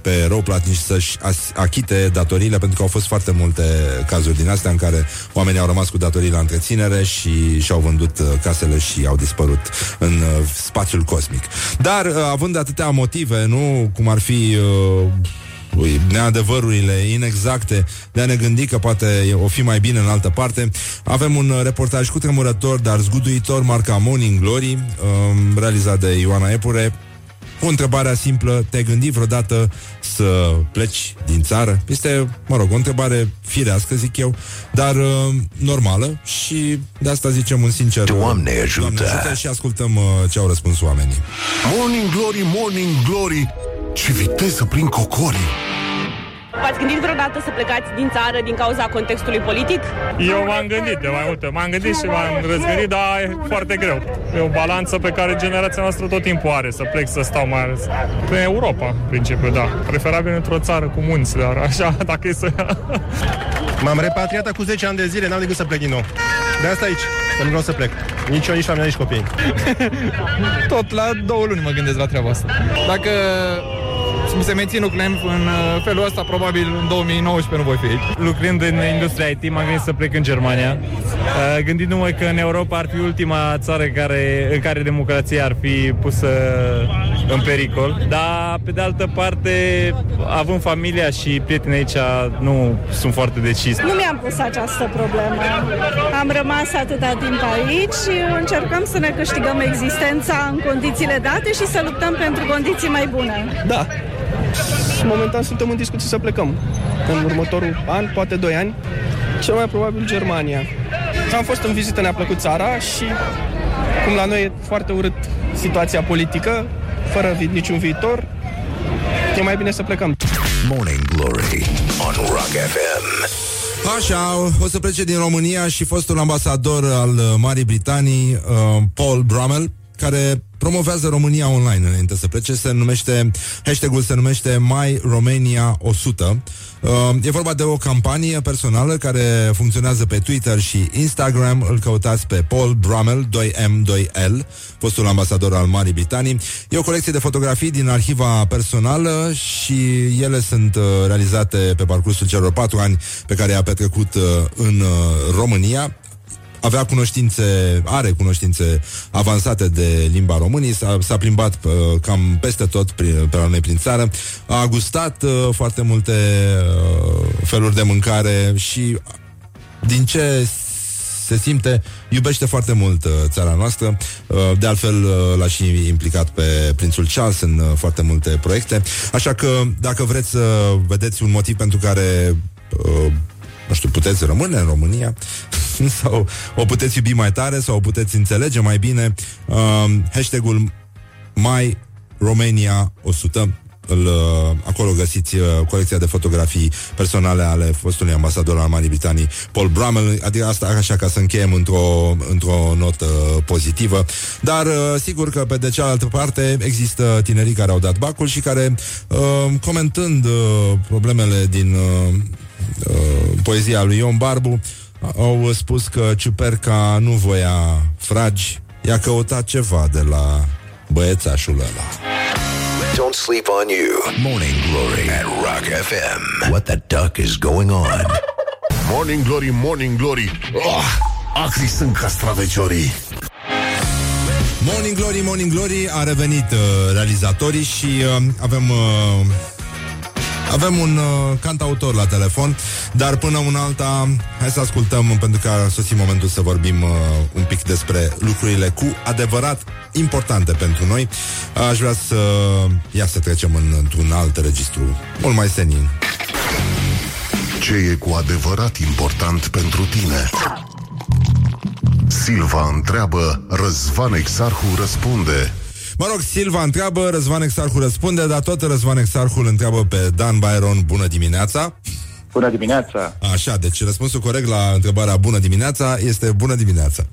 pe rău platnici să-și as- achite datoriile, pentru că au fost foarte multe cazuri din astea în care oamenii au rămas cu datorii la întreținere și și-au vândut uh, casele și au dispărut în uh, spațiul cosmic. Dar, uh, având atâtea motive, nu cum ar fi uh, neadevărurile inexacte de a ne gândi că poate o fi mai bine în altă parte. Avem un uh, reportaj cu tremurător, dar zguduitor, marca Morning Glory, um, realizat de Ioana Epure, cu întrebarea simplă, te-ai gândit vreodată să pleci din țară? Este, mă rog, o întrebare firească, zic eu, dar uh, normală și de asta zicem un sincer... Doamne ajută! Doamne ajută și ascultăm uh, ce au răspuns oamenii. Morning Glory, Morning Glory Ce viteză prin cocorii V-ați gândit vreodată să plecați din țară din cauza contextului politic? Eu m-am gândit de mai multe. M-am gândit și m-am răzgândit, dar e foarte greu. E o balanță pe care generația noastră tot timpul are, să plec să stau mai ales. Pe Europa, în principiu, da. Preferabil într-o țară cu munți, dar așa, dacă e să... M-am repatriat cu 10 ani de zile, n-am de gând să plec din nou. De asta aici, că nu vreau să plec. Nici eu, nici familia, nici copiii. Tot la două luni mă gândesc la treaba asta. Dacă mi se mențin lucrând în uh, felul ăsta, probabil în 2019 nu voi fi aici. Lucrând în industria IT, m-am gândit să plec în Germania. Uh, Gândindu-mă că în Europa ar fi ultima țară care, în care democrația ar fi pusă în pericol, dar pe de altă parte, având familia și prietenii aici, nu sunt foarte decis. Nu mi-am pus această problemă. Am rămas atâta timp aici și încercăm să ne câștigăm existența în condițiile date și să luptăm pentru condiții mai bune. Da. Momentan suntem în discuții să plecăm. În următorul an, poate 2 ani, cel mai probabil Germania. Am fost în vizită, ne-a plăcut țara și cum la noi e foarte urât situația politică, fără vi- niciun viitor, e mai bine să plecăm. Morning Glory on Rock FM. Așa, o să plece din România și fostul ambasador al uh, Marii Britanii, uh, Paul Brummel, care promovează România online înainte să plece, se numește, hashtag-ul se numește My Romania 100. Uh, e vorba de o campanie personală care funcționează pe Twitter și Instagram. Îl căutați pe Paul Brummel, 2M2L, fostul ambasador al Marii Britanii. E o colecție de fotografii din arhiva personală și ele sunt uh, realizate pe parcursul celor patru ani pe care i-a petrecut uh, în uh, România avea cunoștințe, are cunoștințe avansate de limba românii, s-a, s-a plimbat uh, cam peste tot prin, pe la noi prin țară, a gustat uh, foarte multe uh, feluri de mâncare și din ce se simte, iubește foarte mult uh, țara noastră. Uh, de altfel, uh, l-a și implicat pe Prințul Charles în uh, foarte multe proiecte. Așa că, dacă vreți să vedeți un motiv pentru care uh, nu știu, puteți rămâne în România sau o puteți iubi mai tare sau o puteți înțelege mai bine. Uh, hashtagul My Romania 100 îl, uh, acolo găsiți uh, colecția de fotografii personale ale fostului ambasador al Marii Britanii, Paul Brummel, adică asta așa ca să încheiem într-o, într-o notă pozitivă. Dar uh, sigur că pe de cealaltă parte există tinerii care au dat bacul și care, uh, comentând uh, problemele din uh, uh, poezia lui Ion Barbu, au spus că Ciuperca nu voia fragi, i-a căutat ceva de la băiețașul ăla. Don't sleep on you. Morning Glory at Rock FM. What the duck is going on? Morning Glory, Morning Glory oh, Acri sunt castraveciorii Morning Glory, Morning Glory A revenit uh, realizatorii Și uh, avem uh, Avem un uh, cantautor la telefon Dar până una alta Hai să ascultăm pentru că a sosit momentul Să vorbim uh, un pic despre lucrurile Cu adevărat importante pentru noi Aș vrea să Ia să trecem în, într-un alt registru Mult mai senin Ce e cu adevărat important pentru tine? Silva întreabă, Răzvan Exarhu răspunde Mă rog, Silva întreabă, Răzvan Exarhu răspunde, dar tot Răzvan Exarhu îl întreabă pe Dan Byron, bună dimineața. Bună dimineața! Așa, deci răspunsul corect la întrebarea bună dimineața este bună dimineața.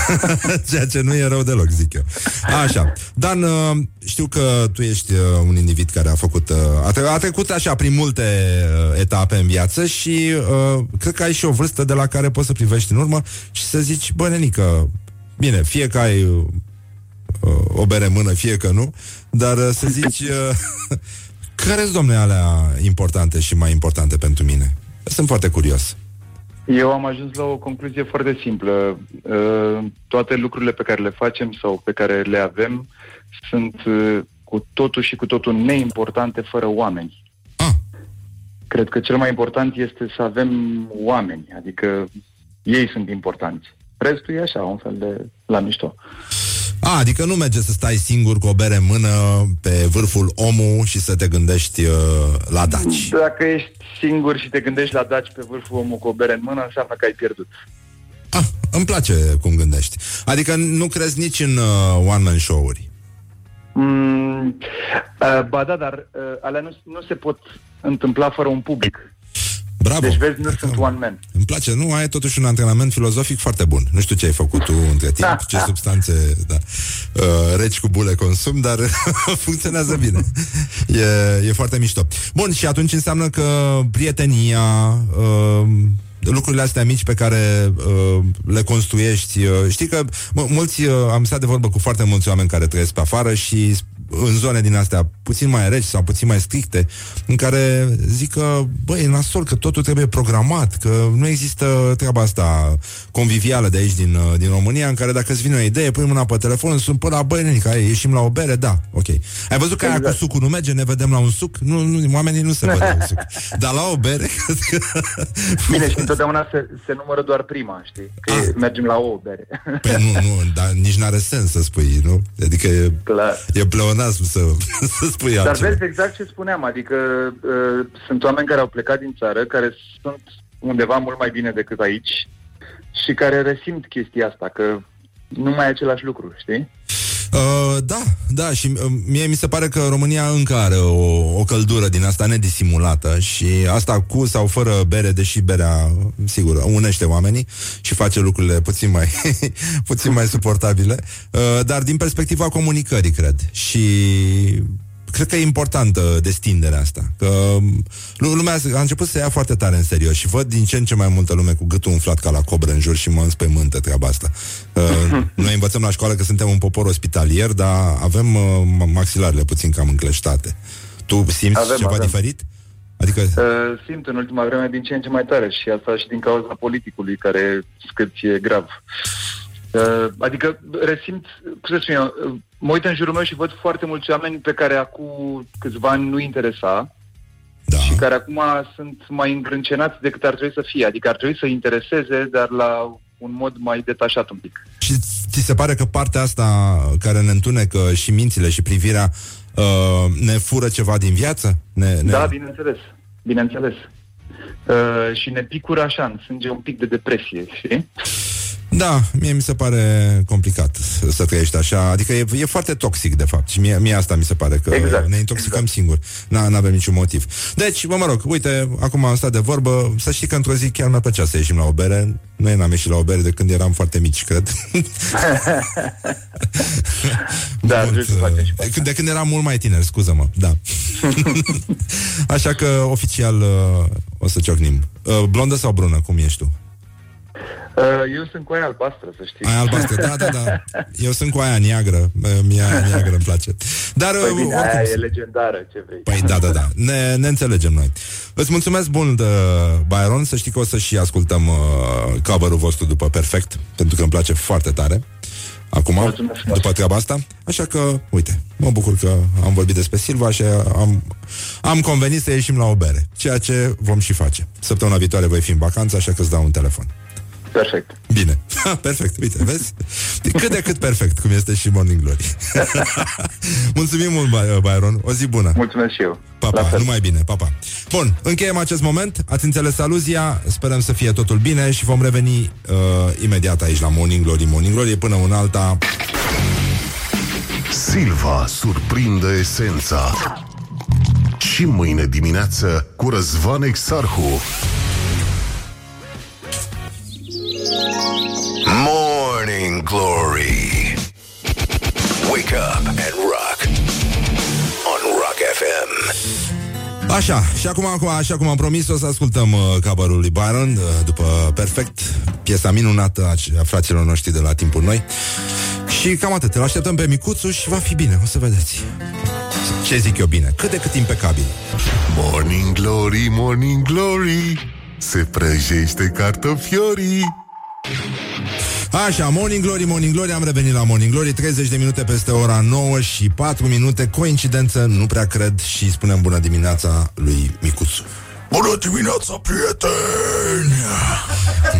Ceea ce nu e rău deloc, zic eu. Așa, Dan, uh, știu că tu ești uh, un individ care a făcut, uh, a, tre- a trecut așa prin multe etape în viață și uh, cred că ai și o vârstă de la care poți să privești în urmă și să zici, bă, nenică, bine, fie că ai uh, o bere în mână, fie că nu, dar uh, să zici, uh, care sunt, domne, alea importante și mai importante pentru mine? Sunt foarte curios. Eu am ajuns la o concluzie foarte simplă. Uh, Toate lucrurile pe care le facem sau pe care le avem sunt uh, cu totul și cu totul neimportante fără oameni. Cred că cel mai important este să avem oameni, adică ei sunt importanți. Restul e așa, un fel de la mișto. A, adică nu merge să stai singur cu o bere în mână pe vârful omul și să te gândești uh, la daci. Dacă ești singur și te gândești la daci pe vârful omul cu o bere în mână, înseamnă că ai pierdut. Îmi place cum gândești. Adică nu crezi nici în uh, one-man show-uri. Mm, uh, ba da, dar uh, alea nu, nu se pot întâmpla fără un public. Bravo. Deci vezi, nu sunt one man. Îmi place, nu? Ai totuși un antrenament filozofic foarte bun. Nu știu ce ai făcut tu între timp, ce substanțe da, uh, reci cu bule consum, dar funcționează bine. E, e foarte mișto. Bun, și atunci înseamnă că prietenia, uh, lucrurile astea mici pe care uh, le construiești. Uh, știi că m- mulți, uh, am stat de vorbă cu foarte mulți oameni care trăiesc pe afară și în zone din astea puțin mai reci sau puțin mai stricte, în care zic că, băi, e nasol, că totul trebuie programat, că nu există treaba asta convivială de aici din, uh, din România, în care dacă îți vine o idee, pui mâna pe telefon, sunt până la băi, nenică, ai, ieșim la o bere, da, ok, ok. Ai văzut că exact. aia cu Exact. sucul nu merge? Ne vedem la un suc? Nu, nu oamenii nu se văd la un suc. Dar la o bere... Bine, și întotdeauna se, se numără doar prima, știi? Că Ah. mergem la o bere. Păi nu, nu, dar nici n-are sens să spui, nu? Adică e, Clar. e pleonasm să, să spui Dar altceva. vezi exact ce spuneam, adică uh, sunt oameni care au plecat din țară, care sunt undeva mult mai bine decât aici și care resimt chestia asta, că nu mai e același lucru, știi? Uh, da, da, și uh, mie mi se pare că România încă are o, o căldură din asta nedisimulată și asta cu sau fără bere, deși berea, sigur, unește oamenii și face lucrurile puțin mai, puțin mai suportabile, uh, dar din perspectiva comunicării, cred. Și cred că e importantă destinderea asta. Că um, lu- lumea a început să ia foarte tare în serios și văd din ce în ce mai multă lume cu gâtul umflat ca la cobră în jur și mă înspăimântă treaba asta. Uh, noi învățăm la școală că suntem un popor ospitalier, dar avem uh, ma- maxilarele puțin cam încleștate. Tu simți Avem, ceva avem. diferit? Adică, Uh, simt în ultima vreme din ce în ce mai tare și asta și din cauza politicului care scârție grav. Uh, adică resimt, cum să spun eu, uh, mă uit în jurul meu și văd foarte mulți oameni pe care acum câțiva ani nu interesa da. și care acum sunt mai îngrâncenați decât ar trebui să fie. Adică ar trebui să intereseze, dar la un mod mai detașat un pic. și ți se pare că partea asta care ne întunecă și mințile și privirea uh, ne fură ceva din viață? Ne, ne... Da, bineînțeles. Bineînțeles. Uh, și ne picură așa în sânge un pic de depresie, știi? Da, mie mi se pare complicat să trăiești așa. Adică e, e foarte toxic, de fapt. Și mie, mie asta mi se pare că Exact, ne intoxicăm singuri. Nu avem niciun motiv. Deci, bă, mă rog, uite, acum am stat de vorbă. Să știi că într-o zi chiar mi-a plăcea să ieșim la o bere. Noi n-am ieșit la o bere de când eram foarte mici, cred. da, Mult, de, când, de când eram mult mai tineri, scuză-mă. Da. Așa că, oficial, uh, o să ciocnim. Uh, blondă sau brună, cum ești tu? Uh, eu sunt cu aia albastră, să știi. Aia albastră, da, da, da. Eu sunt cu aia neagră. Mie aia neagră îmi place. Dar, Păi bine, oricum, aia e legendară, ce vrei. Păi da, da, da. Ne, ne înțelegem noi. Îți mulțumesc mult, uh, Byron. Să știi că o să și ascultăm uh, cover-ul vostru după Perfect, pentru că îmi place foarte tare. Acum, Mulțumesc frumos. după treaba asta. Așa că, uite, mă bucur că am vorbit despre Silva și am, am convenit să ieșim la o bere. Ceea ce vom și face. Săptămâna viitoare voi fi în vacanță, așa că îți dau un telefon. Perfect. Bine. perfect, uite, vezi? Cât de cât perfect, cum este și Morning Glory. Mulțumim mult, By- Byron. O zi bună. Mulțumesc și eu. Pa, pa, numai bine, pa, pa. Bun, încheiem acest moment, ați înțeles aluzia, sperăm să fie totul bine și vom reveni uh, imediat aici la Morning Glory. Morning Glory până un alta. Silva surprinde esența. Și mâine dimineață cu Răzvan Exarhu. Glory. Wake up and rock. On Rock FM. Așa, și acum, acum, așa cum am promis, o să ascultăm uh, cover-ul lui Byron uh, după Perfect, piesa minunată a, a fraților noștri de la timpul noi. Și cam atât, îl așteptăm pe micuțul și va fi bine, o să vedeți. Ce zic eu bine, cât de cât impecabil. Morning Glory, Morning Glory Se prăjește cartofiorii Așa, Morning Glory, Morning Glory, am revenit la Morning Glory 30 de minute peste ora 9 și 4 minute. Coincidență, nu prea cred Și spunem bună dimineața lui Micuțu. Bună dimineața, prieteni!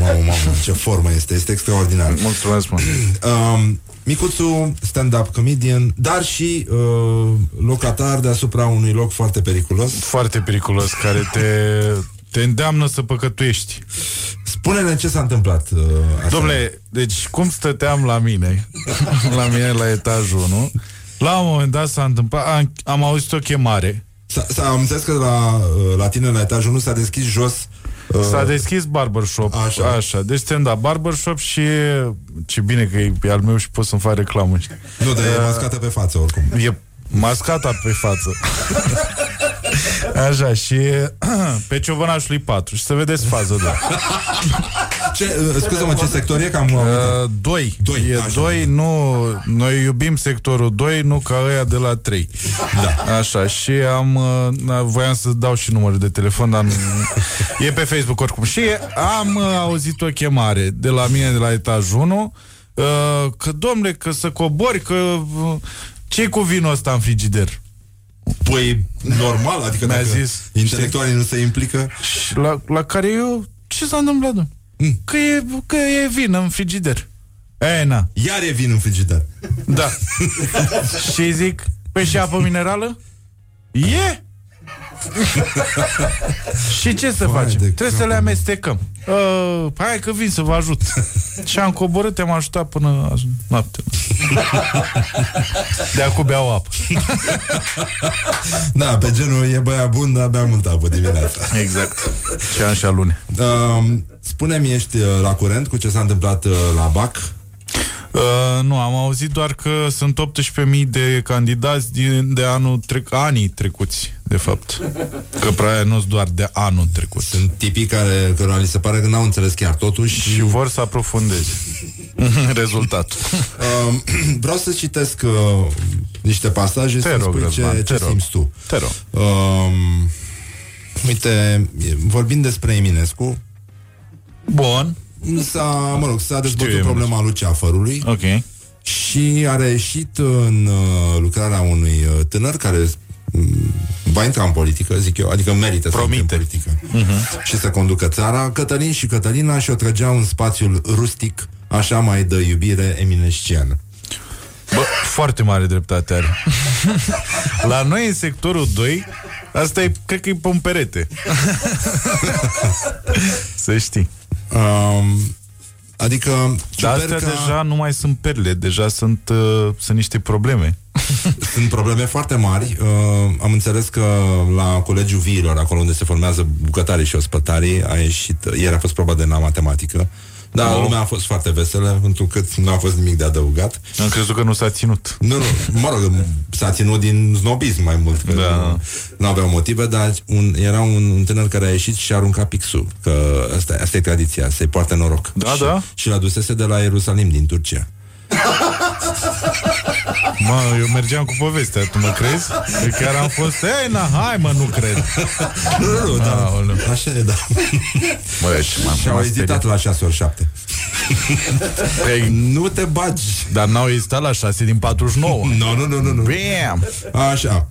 Mamă, mamă, ce formă este, este extraordinar. Mulțumesc, mă um, Micuțu, stand-up comedian Dar și uh, locatar deasupra unui loc foarte periculos. Foarte periculos, care te, te îndeamnă să păcătuiești. Spune-ne ce s-a întâmplat uh, așa. Domnule, deci cum stăteam la mine? La mine la etajul 1 La un moment dat s-a întâmplat Am, am auzit o chemare. S-a, s-a am înțeles că la, uh, la tine la etajul nu s-a deschis jos uh, S-a deschis barbershop. Așa, așa. Deci ți-am dat barbershop și Ce bine că e al meu și pot să-mi fac reclamă. Știi? Nu, dar e mascată pe față oricum. E mascata pe față Așa, și pe ciovănașului 4 Și să vedeți fază 2 ce, uh, Scuze-mă, ce sector e? Că am, am uh, 2 Doi, E așa. 2, nu Noi iubim sectorul 2, nu ca ăia de la 3 da. Așa, și am uh, na, Voiam să dau și numărul de telefon Dar nu, e pe Facebook oricum Și am uh, auzit o chemare De la mine, de la etajul 1 uh, Că, domnule, că să cobori Că uh, ce cu vinul ăsta în frigider? Păi, normal, adică Mi-a dacă zis, intelectualii nu se implică... Și la, la care eu, ce s-a întâmplat? domnule? Mm. Că, e, că e vin în frigider. E, na. Iar e vin în frigider. Da. și zic, păi și apă minerală? E! și ce să Vai facem? de Trebuie să capul le amestecăm. Uh, hai că vin să vă ajut. și am coborât, te-am ajutat până azi noapte. De acum beau apă. Da, pe genul e băiat bun, dar bea multă apă dimineața. Exact. Și așa luni. Uh, spune-mi, ești uh, la curent cu ce s-a întâmplat uh, la BAC? Uh, nu, am auzit doar că sunt 18.000 de candidați din, de anul trec, anii trecuți, de fapt. Că prea nu doar de anul trecut. Sunt tipii care, cărora li se pare că n-au înțeles chiar totuși. Și vor să aprofundeze rezultatul. Uh, vreau să citesc uh, niște pasaje Te să rog, spui ce, Răzvan, ce te rog. simți tu. Te rog. Uh, uite, vorbind despre Eminescu, Bun. s-a, mă rog, s-a dezbătut Eminescu. problema Luceafărului Ok. și a reieșit în uh, lucrarea unui uh, tânăr care mm, va intra în politică, zic eu, adică merită Promite. să intre în politică uh-huh. și să conducă țara. Cătălin și Cătălina și-o trăgeau în spațiul rustic, așa mai dă iubire eminesciană. Bă, foarte mare dreptate are. La noi, în sectorul 2, asta e, cred că e pe un perete. Să știi. Um, adică Dar astea Ciuperca- deja nu mai sunt perle, deja sunt, uh, sunt niște probleme. Sunt probleme foarte mari. Uh, am înțeles că la Colegiul Viilor, acolo unde se formează bucătarii și ospătarii, a ieșit, ieri a fost proba de la matematică, dar Oh. lumea a fost foarte veselă, pentru că nu a fost nimic de adăugat. Am crezut că nu s-a ținut. Nu, nu, mă rog, s-a ținut din snobism mai mult, că Da. nu, nu aveau motive, dar un, era un, un tânăr care a ieșit și a aruncat pixul, că asta, asta e tradiția, să-i poarte noroc. Da, și, da. Și l-a dusese de la Ierusalim, din Turcia. Mă, eu mergeam cu povestea, tu mă crezi? Eu chiar am fost, ei, na, hai mă, nu cred. Nu, nu, nu, da, Aoleu. așa e, da. Bă, și m-am Și au m-am ezitat speriat. la 6 ori 7. Păi, Nu te bagi. Dar n-au ezitat la 6 din 49. Nu, nu, nu, nu, nu. Bam! Așa.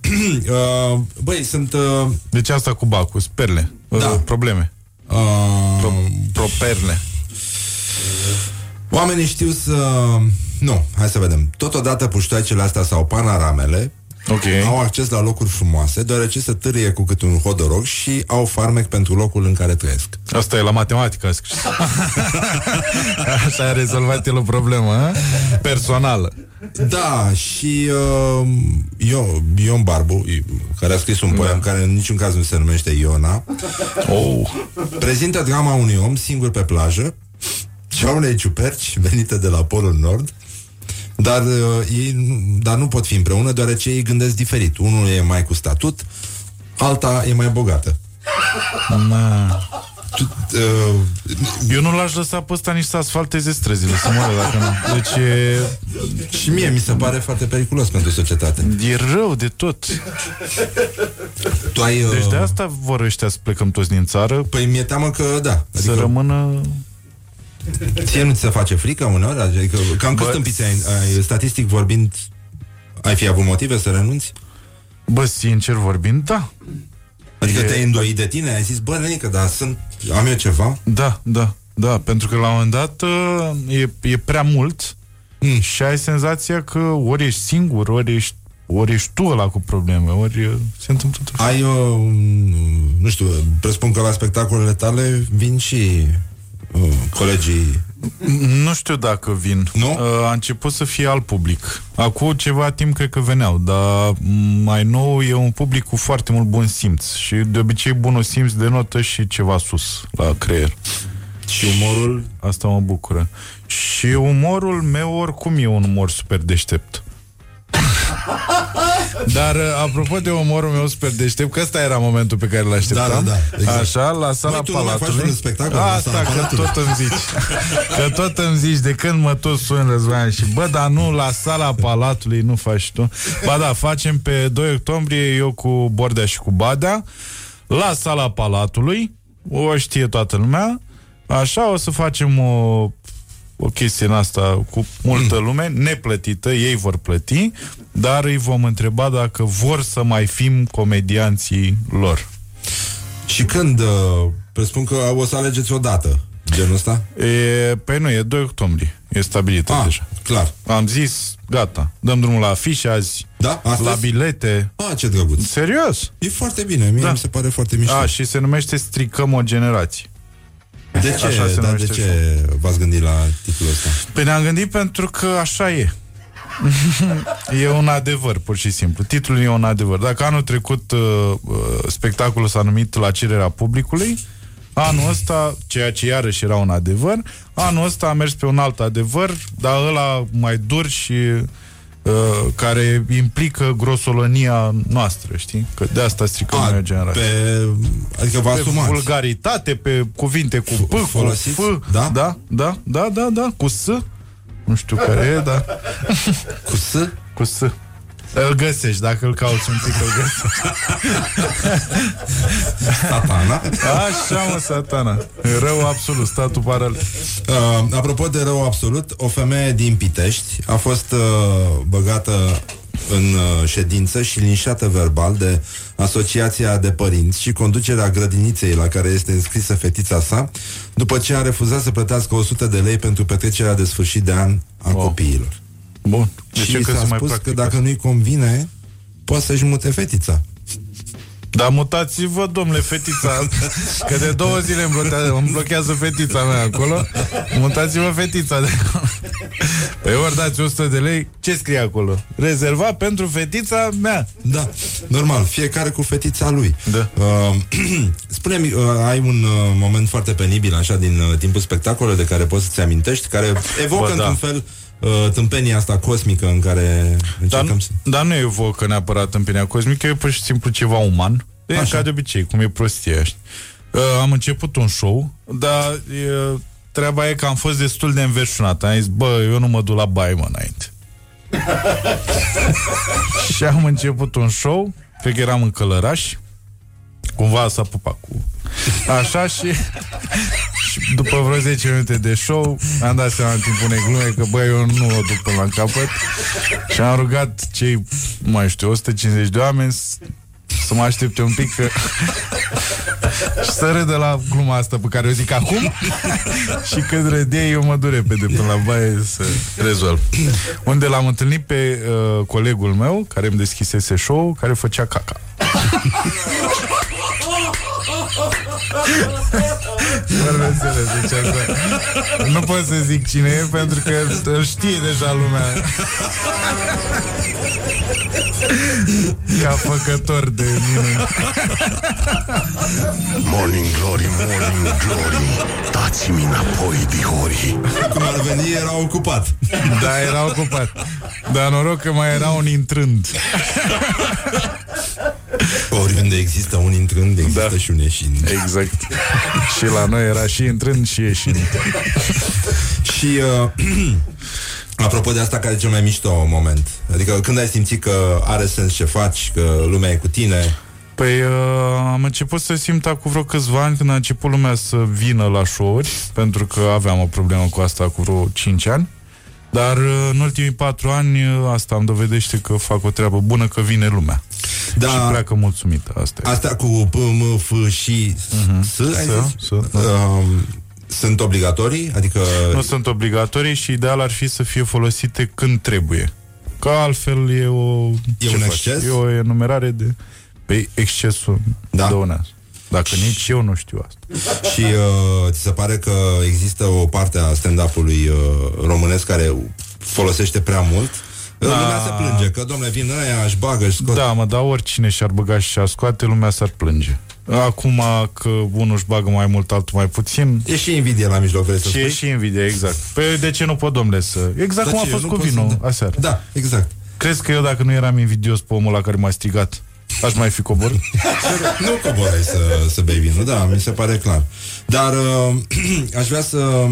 Uh, Băi, sunt... Uh, Deci asta cu bacul, sperle. Da. Uh, probleme. uh, Pro, properle. Oamenii știu să... Nu, hai să vedem. Totodată puștoacele astea sau panoramele Ok. au acces la locuri frumoase, deoarece se târie cu câte un hodorog și au farmec pentru locul în care trăiesc. Asta e la matematică a scris. Așa a rezolvat el o problemă a? personală. Da, și uh, Io, Ion Barbu, i- care a scris un poem care în niciun caz nu se numește Iona, Oh. prezintă drama unui om singur pe plajă și a unei ciuperci venite de la Polul Nord, dar, uh, ei, nu- dar nu pot fi împreună, deoarece ei gândesc diferit. Unul e mai cu statut, alta e mai bogată. Ma. Tu, uh, Eu nu l-aș lăsa pe ăsta nici să asfalteze străzile, să moară dacă nu. Deci e, și mie mi se pare foarte periculos pentru societate. e rău de tot. Tu ai... Uh, Deci de asta vor ăștia să plecăm toți din țară, Păi mi-e teamă că da. să rămână... Ție nu ți se face frică uneori? Adică, cam cât Bă, stâmpiți ai, ai, statistic vorbind, ai fi avut motive să renunți? Bă, sincer vorbind, da. Adică E- te-ai îndoit de tine? Ai zis, bă, Lenică, dar sunt, am eu ceva? Da, da, da, pentru că la un moment dat uh, e, e prea mult Mm. și ai senzația că ori ești singur, ori ești, ori ești tu ăla cu probleme, ori uh, se întâmplă tot. Ai, uh, nu știu, presupun că la spectacolele tale vin și uh, colegii... Nu știu dacă vin. Nu? Uh, a început să fie alt public. Acum ceva timp cred că veneau, dar mai nou e un public cu foarte mult bun simț și de obicei bunul simț denotă și ceva sus la creier. Și umorul? Asta mă bucură. Și umorul meu oricum e un umor super deștept. Dar uh, apropo de umorul meu super deștept, că ăsta era momentul pe care l-așteptam. Da, da, da, exact. Așa, la sala Măi, tu nu mai faci Palatului. un spectacol la Asta, sala că Palatului. tot îmi zici. Că tot îmi zici, de când mă tot suni Răzvan și bă, dar nu, la sala Palatului nu faci tu. Ba da, facem pe 2 octombrie eu cu Bordea și cu Badea la sala Palatului, o știe toată lumea, așa o să facem o o chestie în asta cu multă lume, neplătită, ei vor plăti, dar îi vom întreba dacă vor să mai fim comedianții lor. Și când, uh, presupun că o să alegeți o dată, genul ăsta? E, păi nu, e 2 octombrie. E stabilită Ah, deja. clar. Am zis, gata. Dăm drumul la afișe azi. Da? Astăzi? La bilete. Ah, ce drăguț. Serios? E foarte bine, mie Da. mi se pare foarte mișto. A, și se numește Stricăm o generație. De ce, Așa se da, de numește ce v-ați gândit la titlul ăsta? Păi ne-am gândit pentru că așa e. e un adevăr, pur și simplu. Titlul e un adevăr. Dacă anul trecut uh, uh, spectacolul s-a numit La cererea publicului, anul ăsta, ceea ce iarăși era un adevăr, anul ăsta a mers pe un alt adevăr, dar ăla mai dur și uh, care implică grosolănia noastră, știi? Că de asta stricăm A, noi o generație. pe, adică vă pe asumați. vulgaritate, pe cuvinte cu P, cu folosiți? F, Da? da, da, da, da, da, cu S, nu știu care e, dar Cu S? cu S. Îl găsești, dacă îl cauți un pic, îl găsești. Satana. Așa, mă, satana. Rău absolut, statul paralel. Uh, apropo de rău absolut, o femeie din Pitești a fost uh, băgată în uh, ședință și linșată verbal de Asociația de Părinți și conducerea grădiniței la care este înscrisă fetița sa, după ce a refuzat să plătească 100 de lei pentru petrecerea de sfârșit de an a Wow. copiilor. Bun. De și ce i că s-a se mai spus că practică dacă nu-i convine, poate să-și mute fetița. Dar mutați-vă, domnule, fetița Că de două zile îmi blochează, îmi blochează fetița mea acolo Mutați-vă fetița de acolo Păi ori dați 100 de lei Ce scrie acolo? Rezervat pentru fetița mea Da, normal, fiecare cu fetița lui. Da. Uh, spune-mi, uh, ai un uh, moment foarte penibil așa din uh, timpul spectacolului de care poți să-ți amintești, care evocă Bă, da. într-un fel uh, tâmpenia asta cosmică în care dar, încercăm să... dar nu evocă neapărat împinia cosmică E pur și simplu ceva uman E Așa. ca de obicei, cum e prostia știi? Uh, Am început un show Dar e, treaba e că am fost destul de înverșunat Am zis, bă, eu nu mă duc la baie, mă, înainte Și am început un show Pe că eram în Călăraș Cumva s-a pupat cu Așa și, și După vreo 10 minute de show Am dat seama în timpul unei glume Că băi, eu nu o duc până la capăt. Și am rugat cei nu Mai știu, 150 de oameni s- Să mă aștepte un pic că Și să râdă la gluma asta Pe care o zic acum. Și când râde eu mă duc repede Până la baie să rezolv. Unde l-am întâlnit pe uh, colegul meu Care îmi deschisese show Care făcea caca Fără înțeles, deci asta Nu pot să zic cine e Pentru că îl știe deja lumea. Ca făcător de minuni Morning Glory, Morning Glory. Dați-mi înapoi, dihori. Cum ar veni, era ocupat. Da, era ocupat. Dar noroc că mai era un intrând. Oriunde există un intrând, există Da. și un ieșind. Exact Și la noi era și intrând și ieșind Și uh, apropo de asta, care e cel mai mișto moment? Adică când ai simțit că are sens ce faci, că lumea e cu tine? Păi uh, am început să simt acum vreo câțiva ani când a început lumea să vină la show-uri Pentru că aveam o problemă cu asta cu vreo 5 ani Dar uh, în ultimii 4 ani uh, asta îmi dovedește că fac o treabă bună, că vine lumea Da. Și pleacă mulțumită, asta e Astea cu P, M, F și S, ai Să, zis? să, Um, sunt obligatorii? Adică Nu sunt obligatorii și ideal ar fi să fie folosite când trebuie. Că altfel e o... E ce un faci? exces? E o enumerare de... Pe excesul Da. dăunează. Dacă nici eu nu știu asta. Și uh, ți se pare că există o parte a stand-up-ului uh, românesc care folosește prea mult? Da. Lumea se plânge că, domnule, vin ăia, își bagă, își scot. Da, mă, dar oricine și-ar băga și și-ar scoate, lumea s-ar plânge. Acum că unul își bagă mai mult, altul mai puțin... E și invidie la mijloc, vrei să Și e spui? și invidie, exact. Păi de ce nu pot, domnule, să... Exact Dar cum a ce, fost nu cu poți vinul să- aseară. Da, exact. Crezi că eu, dacă nu eram invidios pe omul la care m-a strigat, aș mai fi coborât? nu coborai să, să bei vinul, da, mi se pare clar. Dar uh, aș vrea să...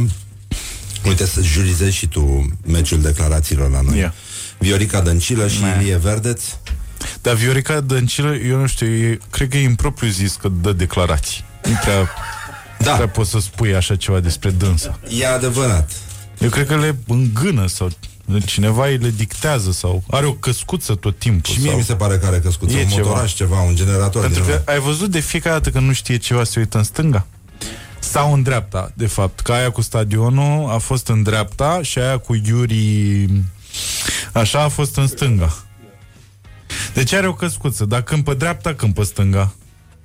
Uite, să jurizezi și tu meciul declarațiilor la noi. Ia. Viorica Dăncilă și Meh. Ilie Verdeț. Dar Viorica Dăncilă, eu nu știu, e, cred că e impropriu zis că dă declarații. Nu prea, Da. prea poți să spui așa ceva despre dânsa. E adevărat. Eu cred că le îngână sau cineva îi le dictează sau are o căscuță tot timpul. Și mie sau... mi se pare că are căscuță, E un ceva. motoraș ceva, un generator Pentru din că ăla. ai văzut de fiecare dată când nu știe ceva se uită în stânga? Sau în dreapta, de fapt. Că aia cu stadionul a fost în dreapta și aia cu Yuri așa a fost în stânga. Deci are o căscuță, dar când pe dreapta, când pe stânga.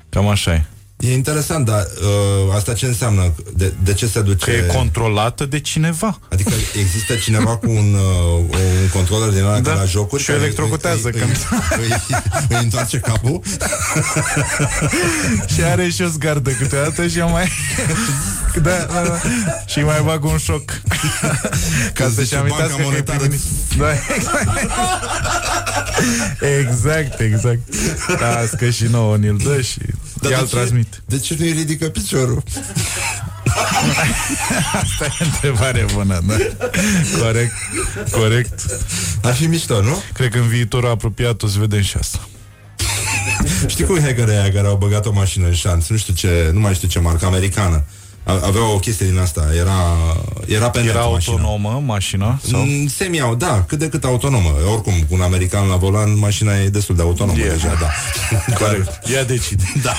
Cam așa e. E interesant, dar uh, asta ce înseamnă? De, de ce se duce... Că e controlată de cineva. Adică există cineva cu un, uh, un controller din ăla Da. da. la jocuri Și o care electrocutează îi, când- îi, îi, îi, îi întoarce capul și are și o zgardă câteodată și eu mai... da, da, da. Și mai bag un șoc. Ca să-și zice amintească Banca că e Monetară. primit. Da, exact, exact. Da, că și nouă ni-l dă și Dar ea de îl ce- transmit. De ce nu-i ridică piciorul? Asta e întrebare bună, da. Corect, corect. Ar fi mișto, nu? Cred că în viitorul apropiat o să vedem și asta. Știi cum hackerii aia care au băgat o mașină în șanț? Nu știu ce, nu mai știu ce marcă americană. A- Avea o chestie din asta, era, era pe net Era mașina. autonomă mașina? Sau? Mm, Semi-au, da, cât de cât autonomă. Oricum, cu un american la volan, mașina e destul de autonomă E. deja, da. Corect. Ea decide. Da.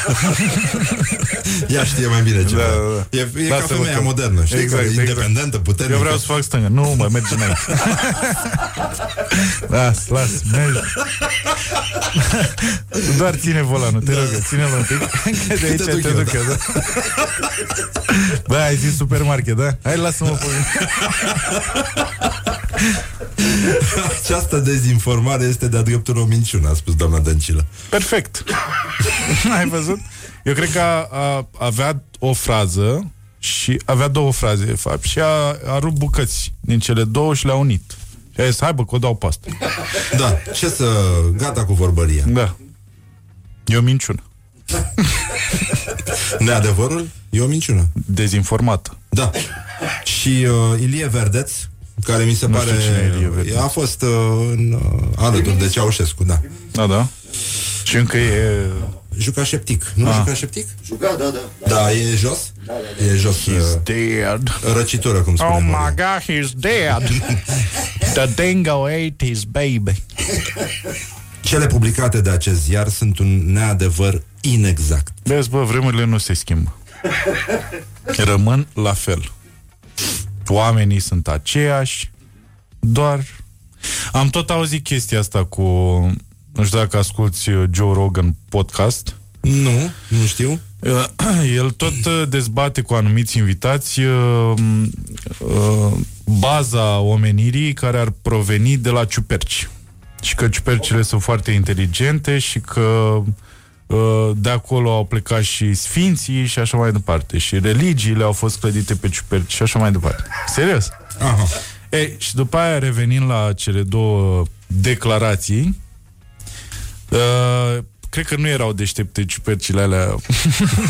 Ea știe mai bine ceva. Da, da, da. E, e ca Lasă-mă femeia că- modernă, știi? Exact, Care e exact. independentă, puternică. Eu vreau să fac stângă. Nu, mă, merge înainte. las, las, mergi. Doar ține volanul, te rog, ține-l un pic. Că de aici Te te duc duc, eu, duc eu, da. Bă, ai zis supermarket, da? Hai, lasă-mă pe mine. Această dezinformare este de-a dreptul o minciună, a spus doamna Dăncilă. Perfect. Ai văzut? Eu cred că a, a, avea o frază și avea două fraze, de fapt, și a, a rupt bucăți din cele două și le-a unit. Și a zis, hai bă, că o dau pe asta. Da, ce să... Gata cu vorbăria. Da. E o minciună. Neadevărul e o minciună. Dezinformată. Da. Și uh, Ilie Verdeț, care mi se Nu pare... știu cine e Ilie Verdeț. A fost uh, în, uh, alături de Ceaușescu, da. Da, da. Și încă e... Juca șeptic. Nu Ah. juca șeptic? Juca, da, da. Da, e jos? E jos. He's uh, dead. Răcitură, cum spune. Oh my Horia. god, he's dead. The dingo ate his baby. Cele publicate de acest ziar sunt un neadevăr inexact. Vezi, bă, vremurile nu se schimbă. Rămân la fel. Oamenii sunt aceiași, doar... Am tot auzit chestia asta cu... Nu știu dacă asculti uh, Joe Rogan podcast. Nu, nu știu. Uh, El tot uh, dezbate cu anumiți invitați uh, uh, baza omenirii care ar proveni de la ciuperci. Și că ciupercile sunt foarte inteligente și că uh, de acolo au plecat și sfinții și așa mai departe. Și religiile au fost clădite pe ciuperci și așa mai departe. Serios. Aha. Ei, și după aia revenind la cele două declarații, uh, cred că nu erau deștepte ciupercile alea.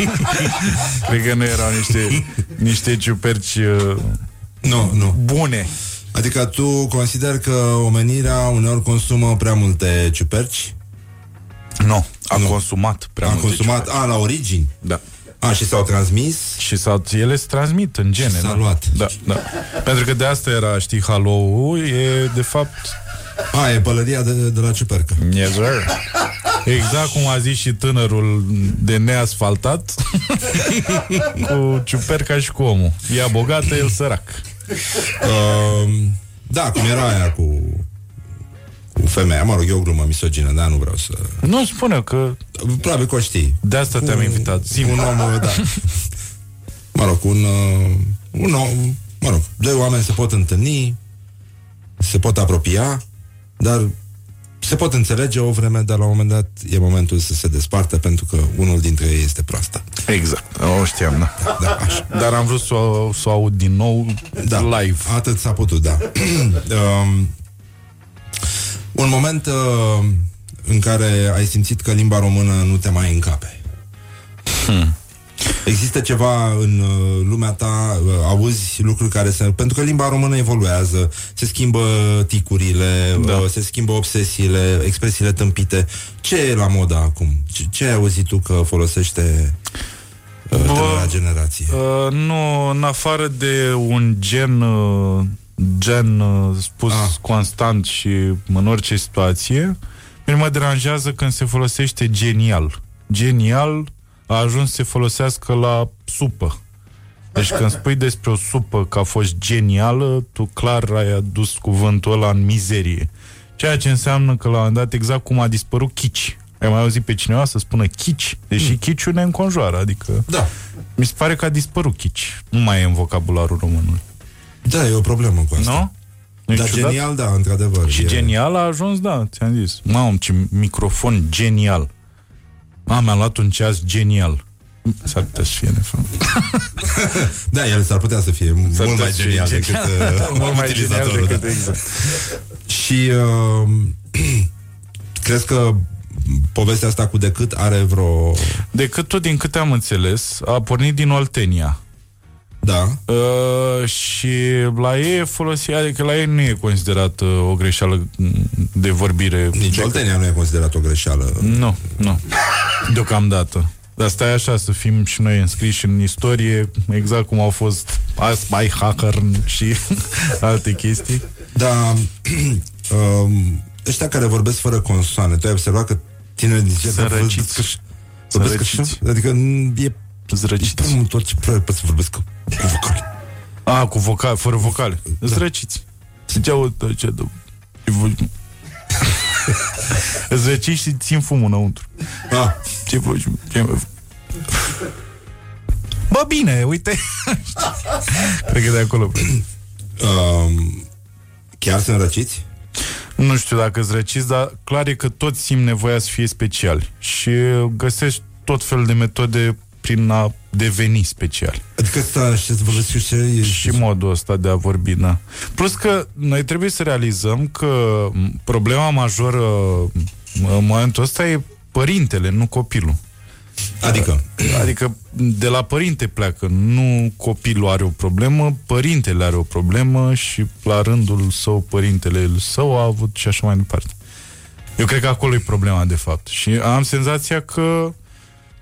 cred că nu erau niște, niște ciuperci uh, Nu, nu. bune. Adică tu consider că omenirea uneori consumă prea multe ciuperci? Nu, a Nu. consumat prea A multe consumat, ciuperci. a, la origini. Da. A, și s-au transmis? Și s-au, ele se transmit în gene. s-a da? luat. Da, da. Pentru că de asta era, știi, halou e de fapt A, e pălăria de, de la ciupercă. Yes, sir. Exact cum a zis și tânărul de neasfaltat cu ciuperca și cu omul. Ea bogată, el sărac. Uh, da, cum era aia cu cu femeia, mă rog, e o glumă misogină, dar nu vreau să... Nu spune că Probabil că o știi. de asta te-am invitat. Zi Un om, da. Mă rog, un, uh, un om, mă rog, doi oameni se pot întâlni, se pot apropia, dar se pot înțelege o vreme, dar la un moment dat e momentul să se despartă pentru că unul dintre ei este proastă. Exact, o știam, da. Da, așa. Dar am vrut să o, să o aud din nou Da, live. Atât s-a putut, da. um, un moment uh, în care ai simțit că limba română nu te mai încape. Hmm. Există ceva în uh, lumea ta, uh, auzi lucruri care se... Pentru că limba română evoluează, se schimbă ticurile, Da. uh, se schimbă obsesiile, expresiile tâmpite. Ce e la moda acum? Ce, ce ai auzit tu că folosește tânăra generație. Uh, nu, în afară de un gen uh, gen uh, spus ah. constant și în orice situație, mi mă deranjează când se folosește genial. Genial a ajuns să se folosească la supă. Deci când spui despre o supă că a fost genială, tu clar ai adus cuvântul ăla în mizerie. Ceea ce înseamnă că la un moment dat exact cum a dispărut chici. Ai mai auzit pe cineva să spună chici? Deși mm. chiciul ne înconjoară, adică... Da. Mi se pare că a dispărut chici. Nu mai e în vocabularul românului. Da, e o problemă cu asta. Nu? Nu-i Dar ciudat? genial, da, într-adevăr. Și e... genial a ajuns, da, ți-am zis. Mamă, ce microfon genial. Mamă, mi-am luat un ceas genial. S-ar putea să fie nefapt. Da, el s-ar putea să fie mult putea mai să fie genial genial. decât uh, Mult mai genial utilizatorul. decât, da. exact. Și uh, crezi că povestea asta cu decât are vreo... Decât tot din câte am înțeles, a pornit din Oltenia. Da. Uh, și la ei e folosit, adică la ei nu e considerat uh, o greșeală mm, de vorbire. Nici Decât- Oltenia nu e considerat o greșeală. Nu, nu. Deocamdată. Dar stai așa să fim și noi înscriși în istorie, exact cum au fost Spy Hacker și alte chestii. Da, um, ăștia care vorbesc fără consoane, tu ai observat că tinerii din ce Sărăciți. vorbesc așa? Vorbesc așa? Sărăciți. Adică n- e Zrăciți. prea mult tot ce prea pot să vorbesc cu cu vocale. A, cu vocale, fără vocale. Da. Zrăciți. Ce uite ce de... Îți răciți și țin fumul înăuntru. Ah. Ce faci? Ce... Bă, bine, uite. Cred că de acolo. Um, chiar sunt răciți? Nu știu dacă îți răciți, dar clar e că toți simt nevoia să fie speciali și găsești tot felul de metode prin a deveni speciali. Adică asta, știți, vorbesc și ce e... Și modul ăsta de a vorbi, da. Plus că noi trebuie să realizăm că m, problema majoră în momentul ăsta e părintele, nu copilul. Adică? Adică de la părinte pleacă, nu copilul are o problemă, părintele are o problemă și la rândul său părintele său a avut și așa mai departe. Eu cred că acolo e problema de fapt. Și am senzația că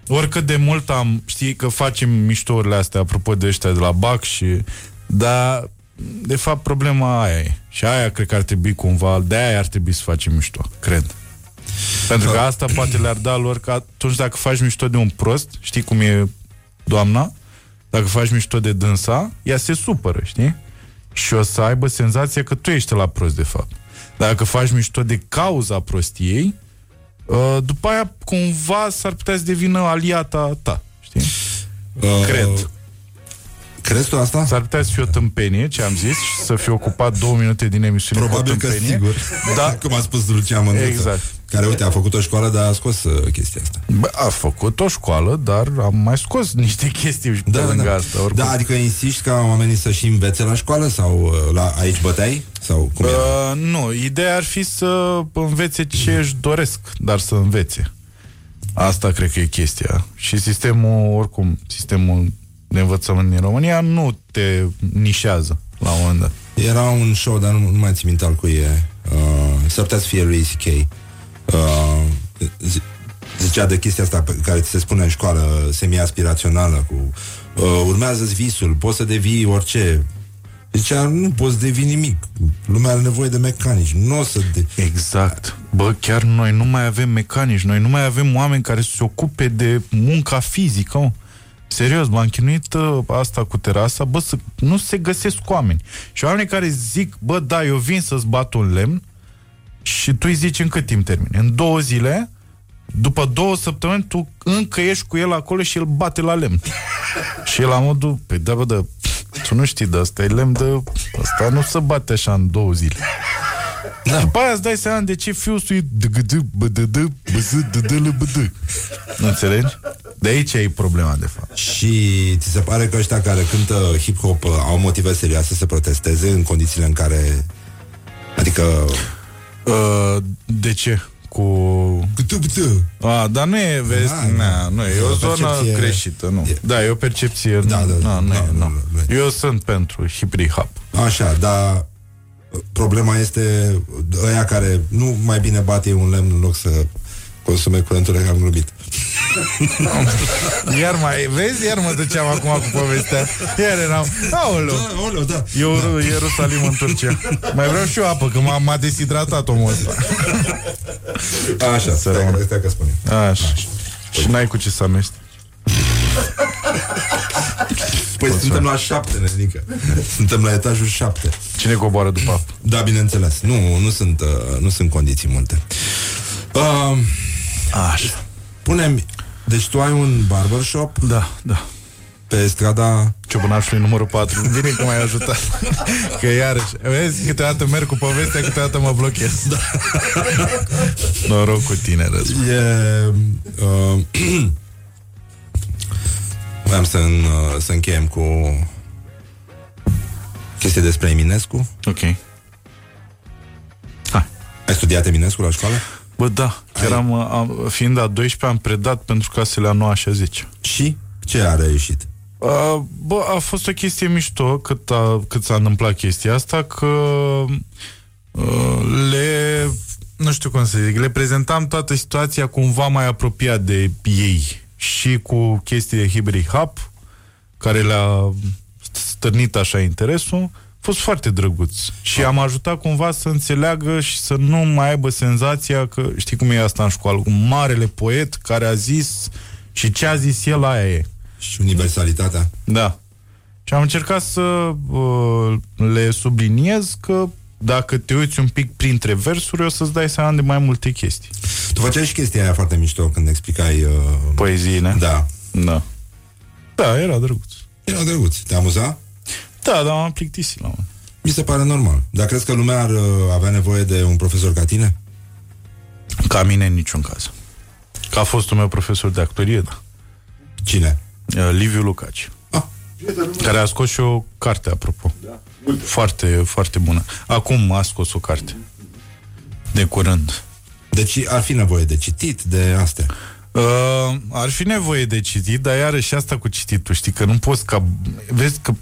oricât de mult am, știi că facem miștourile astea apropo de ăștia de la BAC și dar de fapt problema aia e. Și aia cred că ar trebui cumva, de aia ar trebui să facem mișto, cred. Pentru că asta poate le-ar da lor că atunci dacă faci mișto de un prost, știi cum e doamna, dacă faci mișto de dânsa, ea se supără, știi? Și o să aibă senzația că tu ești la prost, de fapt. Dacă faci mișto de cauza prostiei, uh, după aia cumva s-ar putea să devină aliata ta, știi? Uh, Cred. Crezi tu asta? S-ar putea să fie o tâmpenie, ce am zis, și să fie ocupat două minute din emisiune Probabil cu o că tâmpenie. sigur. Da. Cum a spus Lucian Mândruță. Exact. Care, uite, a făcut o școală, dar a scos uh, chestia asta. Bă, a făcut o școală, dar am mai scos niște chestii pe Da, lângă da. asta. Oricum. da, adică insiști ca oamenii să-și învețe la școală sau uh, la aici băteai? Sau cum e? Uh, nu, ideea ar fi să învețe ce își doresc, dar să învețe. Asta cred că e chestia. Și sistemul, oricum, sistemul de învățământ din România nu te nișează la un moment dat. Era un show, dar nu, nu mai țin minte al cui e. Uh, s-ar putea să fie lui C.K. Uh, zi- zicea de chestia asta pe care ți se spune în școală, semi-aspirațională, cu uh, urmează-ți visul, poți să devii orice. Zicea, nu poți devii nimic. Lumea are nevoie de mecanici. Nu o să... De... Exact. Bă, chiar noi nu mai avem mecanici, noi nu mai avem oameni care să se ocupe de munca fizică, mă. Serios, m-am chinuit uh, asta cu terasa, bă, să, nu se găsesc oameni. Și oamenii care zic, bă, da, eu vin să-ți bat un lemn și tu îi zici în cât timp termini? În două zile, după două săptămâni, tu încă ești cu el acolo și el bate la lemn. și el la modul, păi da, bă, da, tu nu știi de asta, e lemn de... Asta nu se bate așa în două zile. Da. După aia îți dai seama de ce fiul e dgd, bdd, bz, dd, bd. Nu înțelegi? De aici e problema, de fapt. Și ți se pare că ăștia care cântă hip-hop uh, au motive serioase să protesteze în condițiile în care... Adică... Uh, de ce? Cu... A, dar nu e, vezi, Da, na, nu e, e E o o zonă percepție- greșită, nu. Da, e o percepție, Da, da, na, nu, da, e, da, nu. Eu sunt pentru hip-hop. Așa, dar problema este ăia care nu mai bine bate un lemn în loc să consume curentul am glumit. Iar mai, vezi? Iar mă duceam acum cu povestea. Iar eram, aoleu. Da, aoleu, da. Eu Ierusalim în Turcia. Mai vreau și eu apă, că m-a, m-a deshidratat omul ăsta. Așa, stai, că, stai că spune. Așa. Așa. Și n-ai cu ce să amesti. Păi Poți suntem să- la șapte, Nenică. Suntem la etajul șapte. Cine coboară după apă? Da, bineînțeles. Nu, nu sunt, uh, nu sunt condiții multe. Uh, Așa. Punem... Deci tu ai un barbershop? Da, da. Pe strada... Ciobănașului numărul 4. Bine că m-ai ajutat. Că iarăși, vezi, câteodată merg cu povestea, câteodată mă blochez. Da. Noroc cu tine, Răzvan. E... Uh, Vreau să, în, uh, să încheiem cu chestii despre Eminescu. Ok. Ai studiat Eminescu la școală? Bă, da. Chiar am, am, fiind a 12 am predat pentru casele a 9 și a 10. Și? Ce a reieșit? Uh, bă, a fost o chestie mișto cât, a, cât s-a întâmplat chestia asta, că uh, le, nu știu cum să zic, le prezentam toată situația cumva mai apropiat de ei și cu chestii de Hibri Hub, care le-a stârnit așa interesul, a fost foarte drăguț. Și am ajutat cumva să înțeleagă și să nu mai aibă senzația că, știi cum e asta în școală, un marele poet care a zis și ce a zis el aia e. Și universalitatea. Da. Și am încercat să uh, le subliniez că dacă te uiți un pic printre versuri, o să-ți dai seama de mai multe chestii. Tu făceai și chestia aia foarte mișto când explicai... Uh... Poeziile? Da. Da. Da, era drăguț. Era drăguț. Te amuza? Da, dar m-am plictisit la un Mi se pare normal. Dar crezi că lumea ar uh, avea nevoie de un profesor ca tine? Ca mine în niciun caz. Ca a fostul meu profesor de actorie, da. Cine? Uh, Liviu Lucaci. Care a scos și o carte, apropo. Da. Foarte, foarte bună. Acum a scos o carte. De curând. Deci ar fi nevoie de citit, de astea. Uh, ar fi nevoie de citit, dar iarăși asta cu cititul, știi, că nu poți ca... Vezi că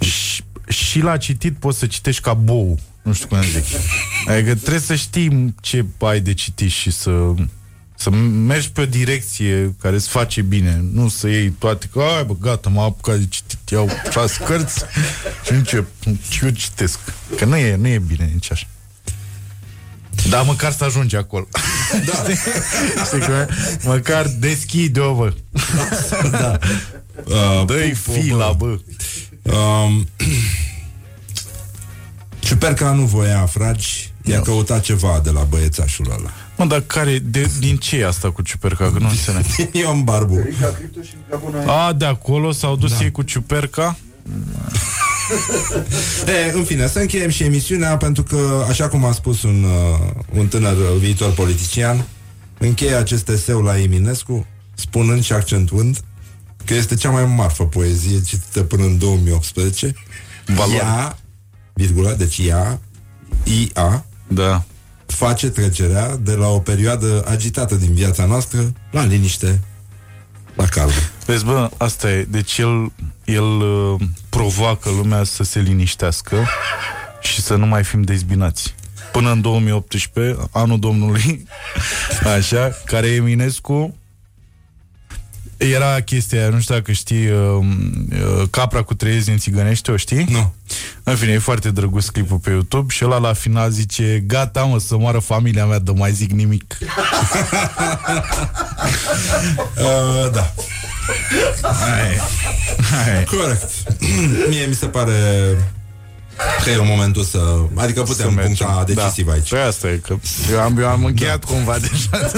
și, și la citit poți să citești ca bou. Nu știu cum să zic. Adică trebuie să știi ce ai de citit și să să mergi pe o direcție care îți face bine, nu să iei toate, că ai bă, gata, m-am apucat de citit, iau șase cărți și încep, și eu citesc. Că nu e, nu e bine nici așa. Dar măcar să ajungi acolo. Da. Știi că, măcar deschide-o, bă. da. Uh, Dă-i fila, bă. Um, Ciuperca nu voia fragi, i-a căutat ceva de la băiețașul ăla. Mă, dar care, de, din ce e asta cu ciuperca? Că nu înțeleg. Ion Barbu. A, de acolo s-au dus Da. ei cu ciuperca? E, în fine, să încheiem și emisiunea pentru că, așa cum a spus un, uh, un tânăr viitor politician, încheie acest eseu la Eminescu, spunând și accentuând că este cea mai marfă poezie citită până în 2018. Valoare. Ea, virgulă, deci ea, IA, da. face trecerea de la o perioadă agitată din viața noastră la liniște, la calm. Vezi, bă, asta e. Deci el, el uh, provoacă lumea să se liniștească și să nu mai fim dezbinați. Până în 2018, anul domnului, așa, care Eminescu era chestia aia, nu știu dacă știi, uh, uh, capra cu trei din țigănește, o știi? Nu. În fine, e foarte drăguț clipul pe YouTube și ăla la final zice, gata mă, să moară familia mea, de mai zic nimic. Uh, da. Hai. Hai. Corect. Mie mi se pare că e momentul să... Adică putem Să puncta mergem. decisiv da. aici. Păi asta e, că eu am, eu am încheiat cumva deja.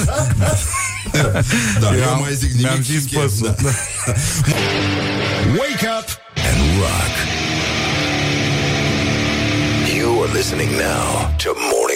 Da, eu, Eu eu am- mai zic nimic. mi-am zis și încheiem, păsul. da. Wake up and rock. You are listening now to more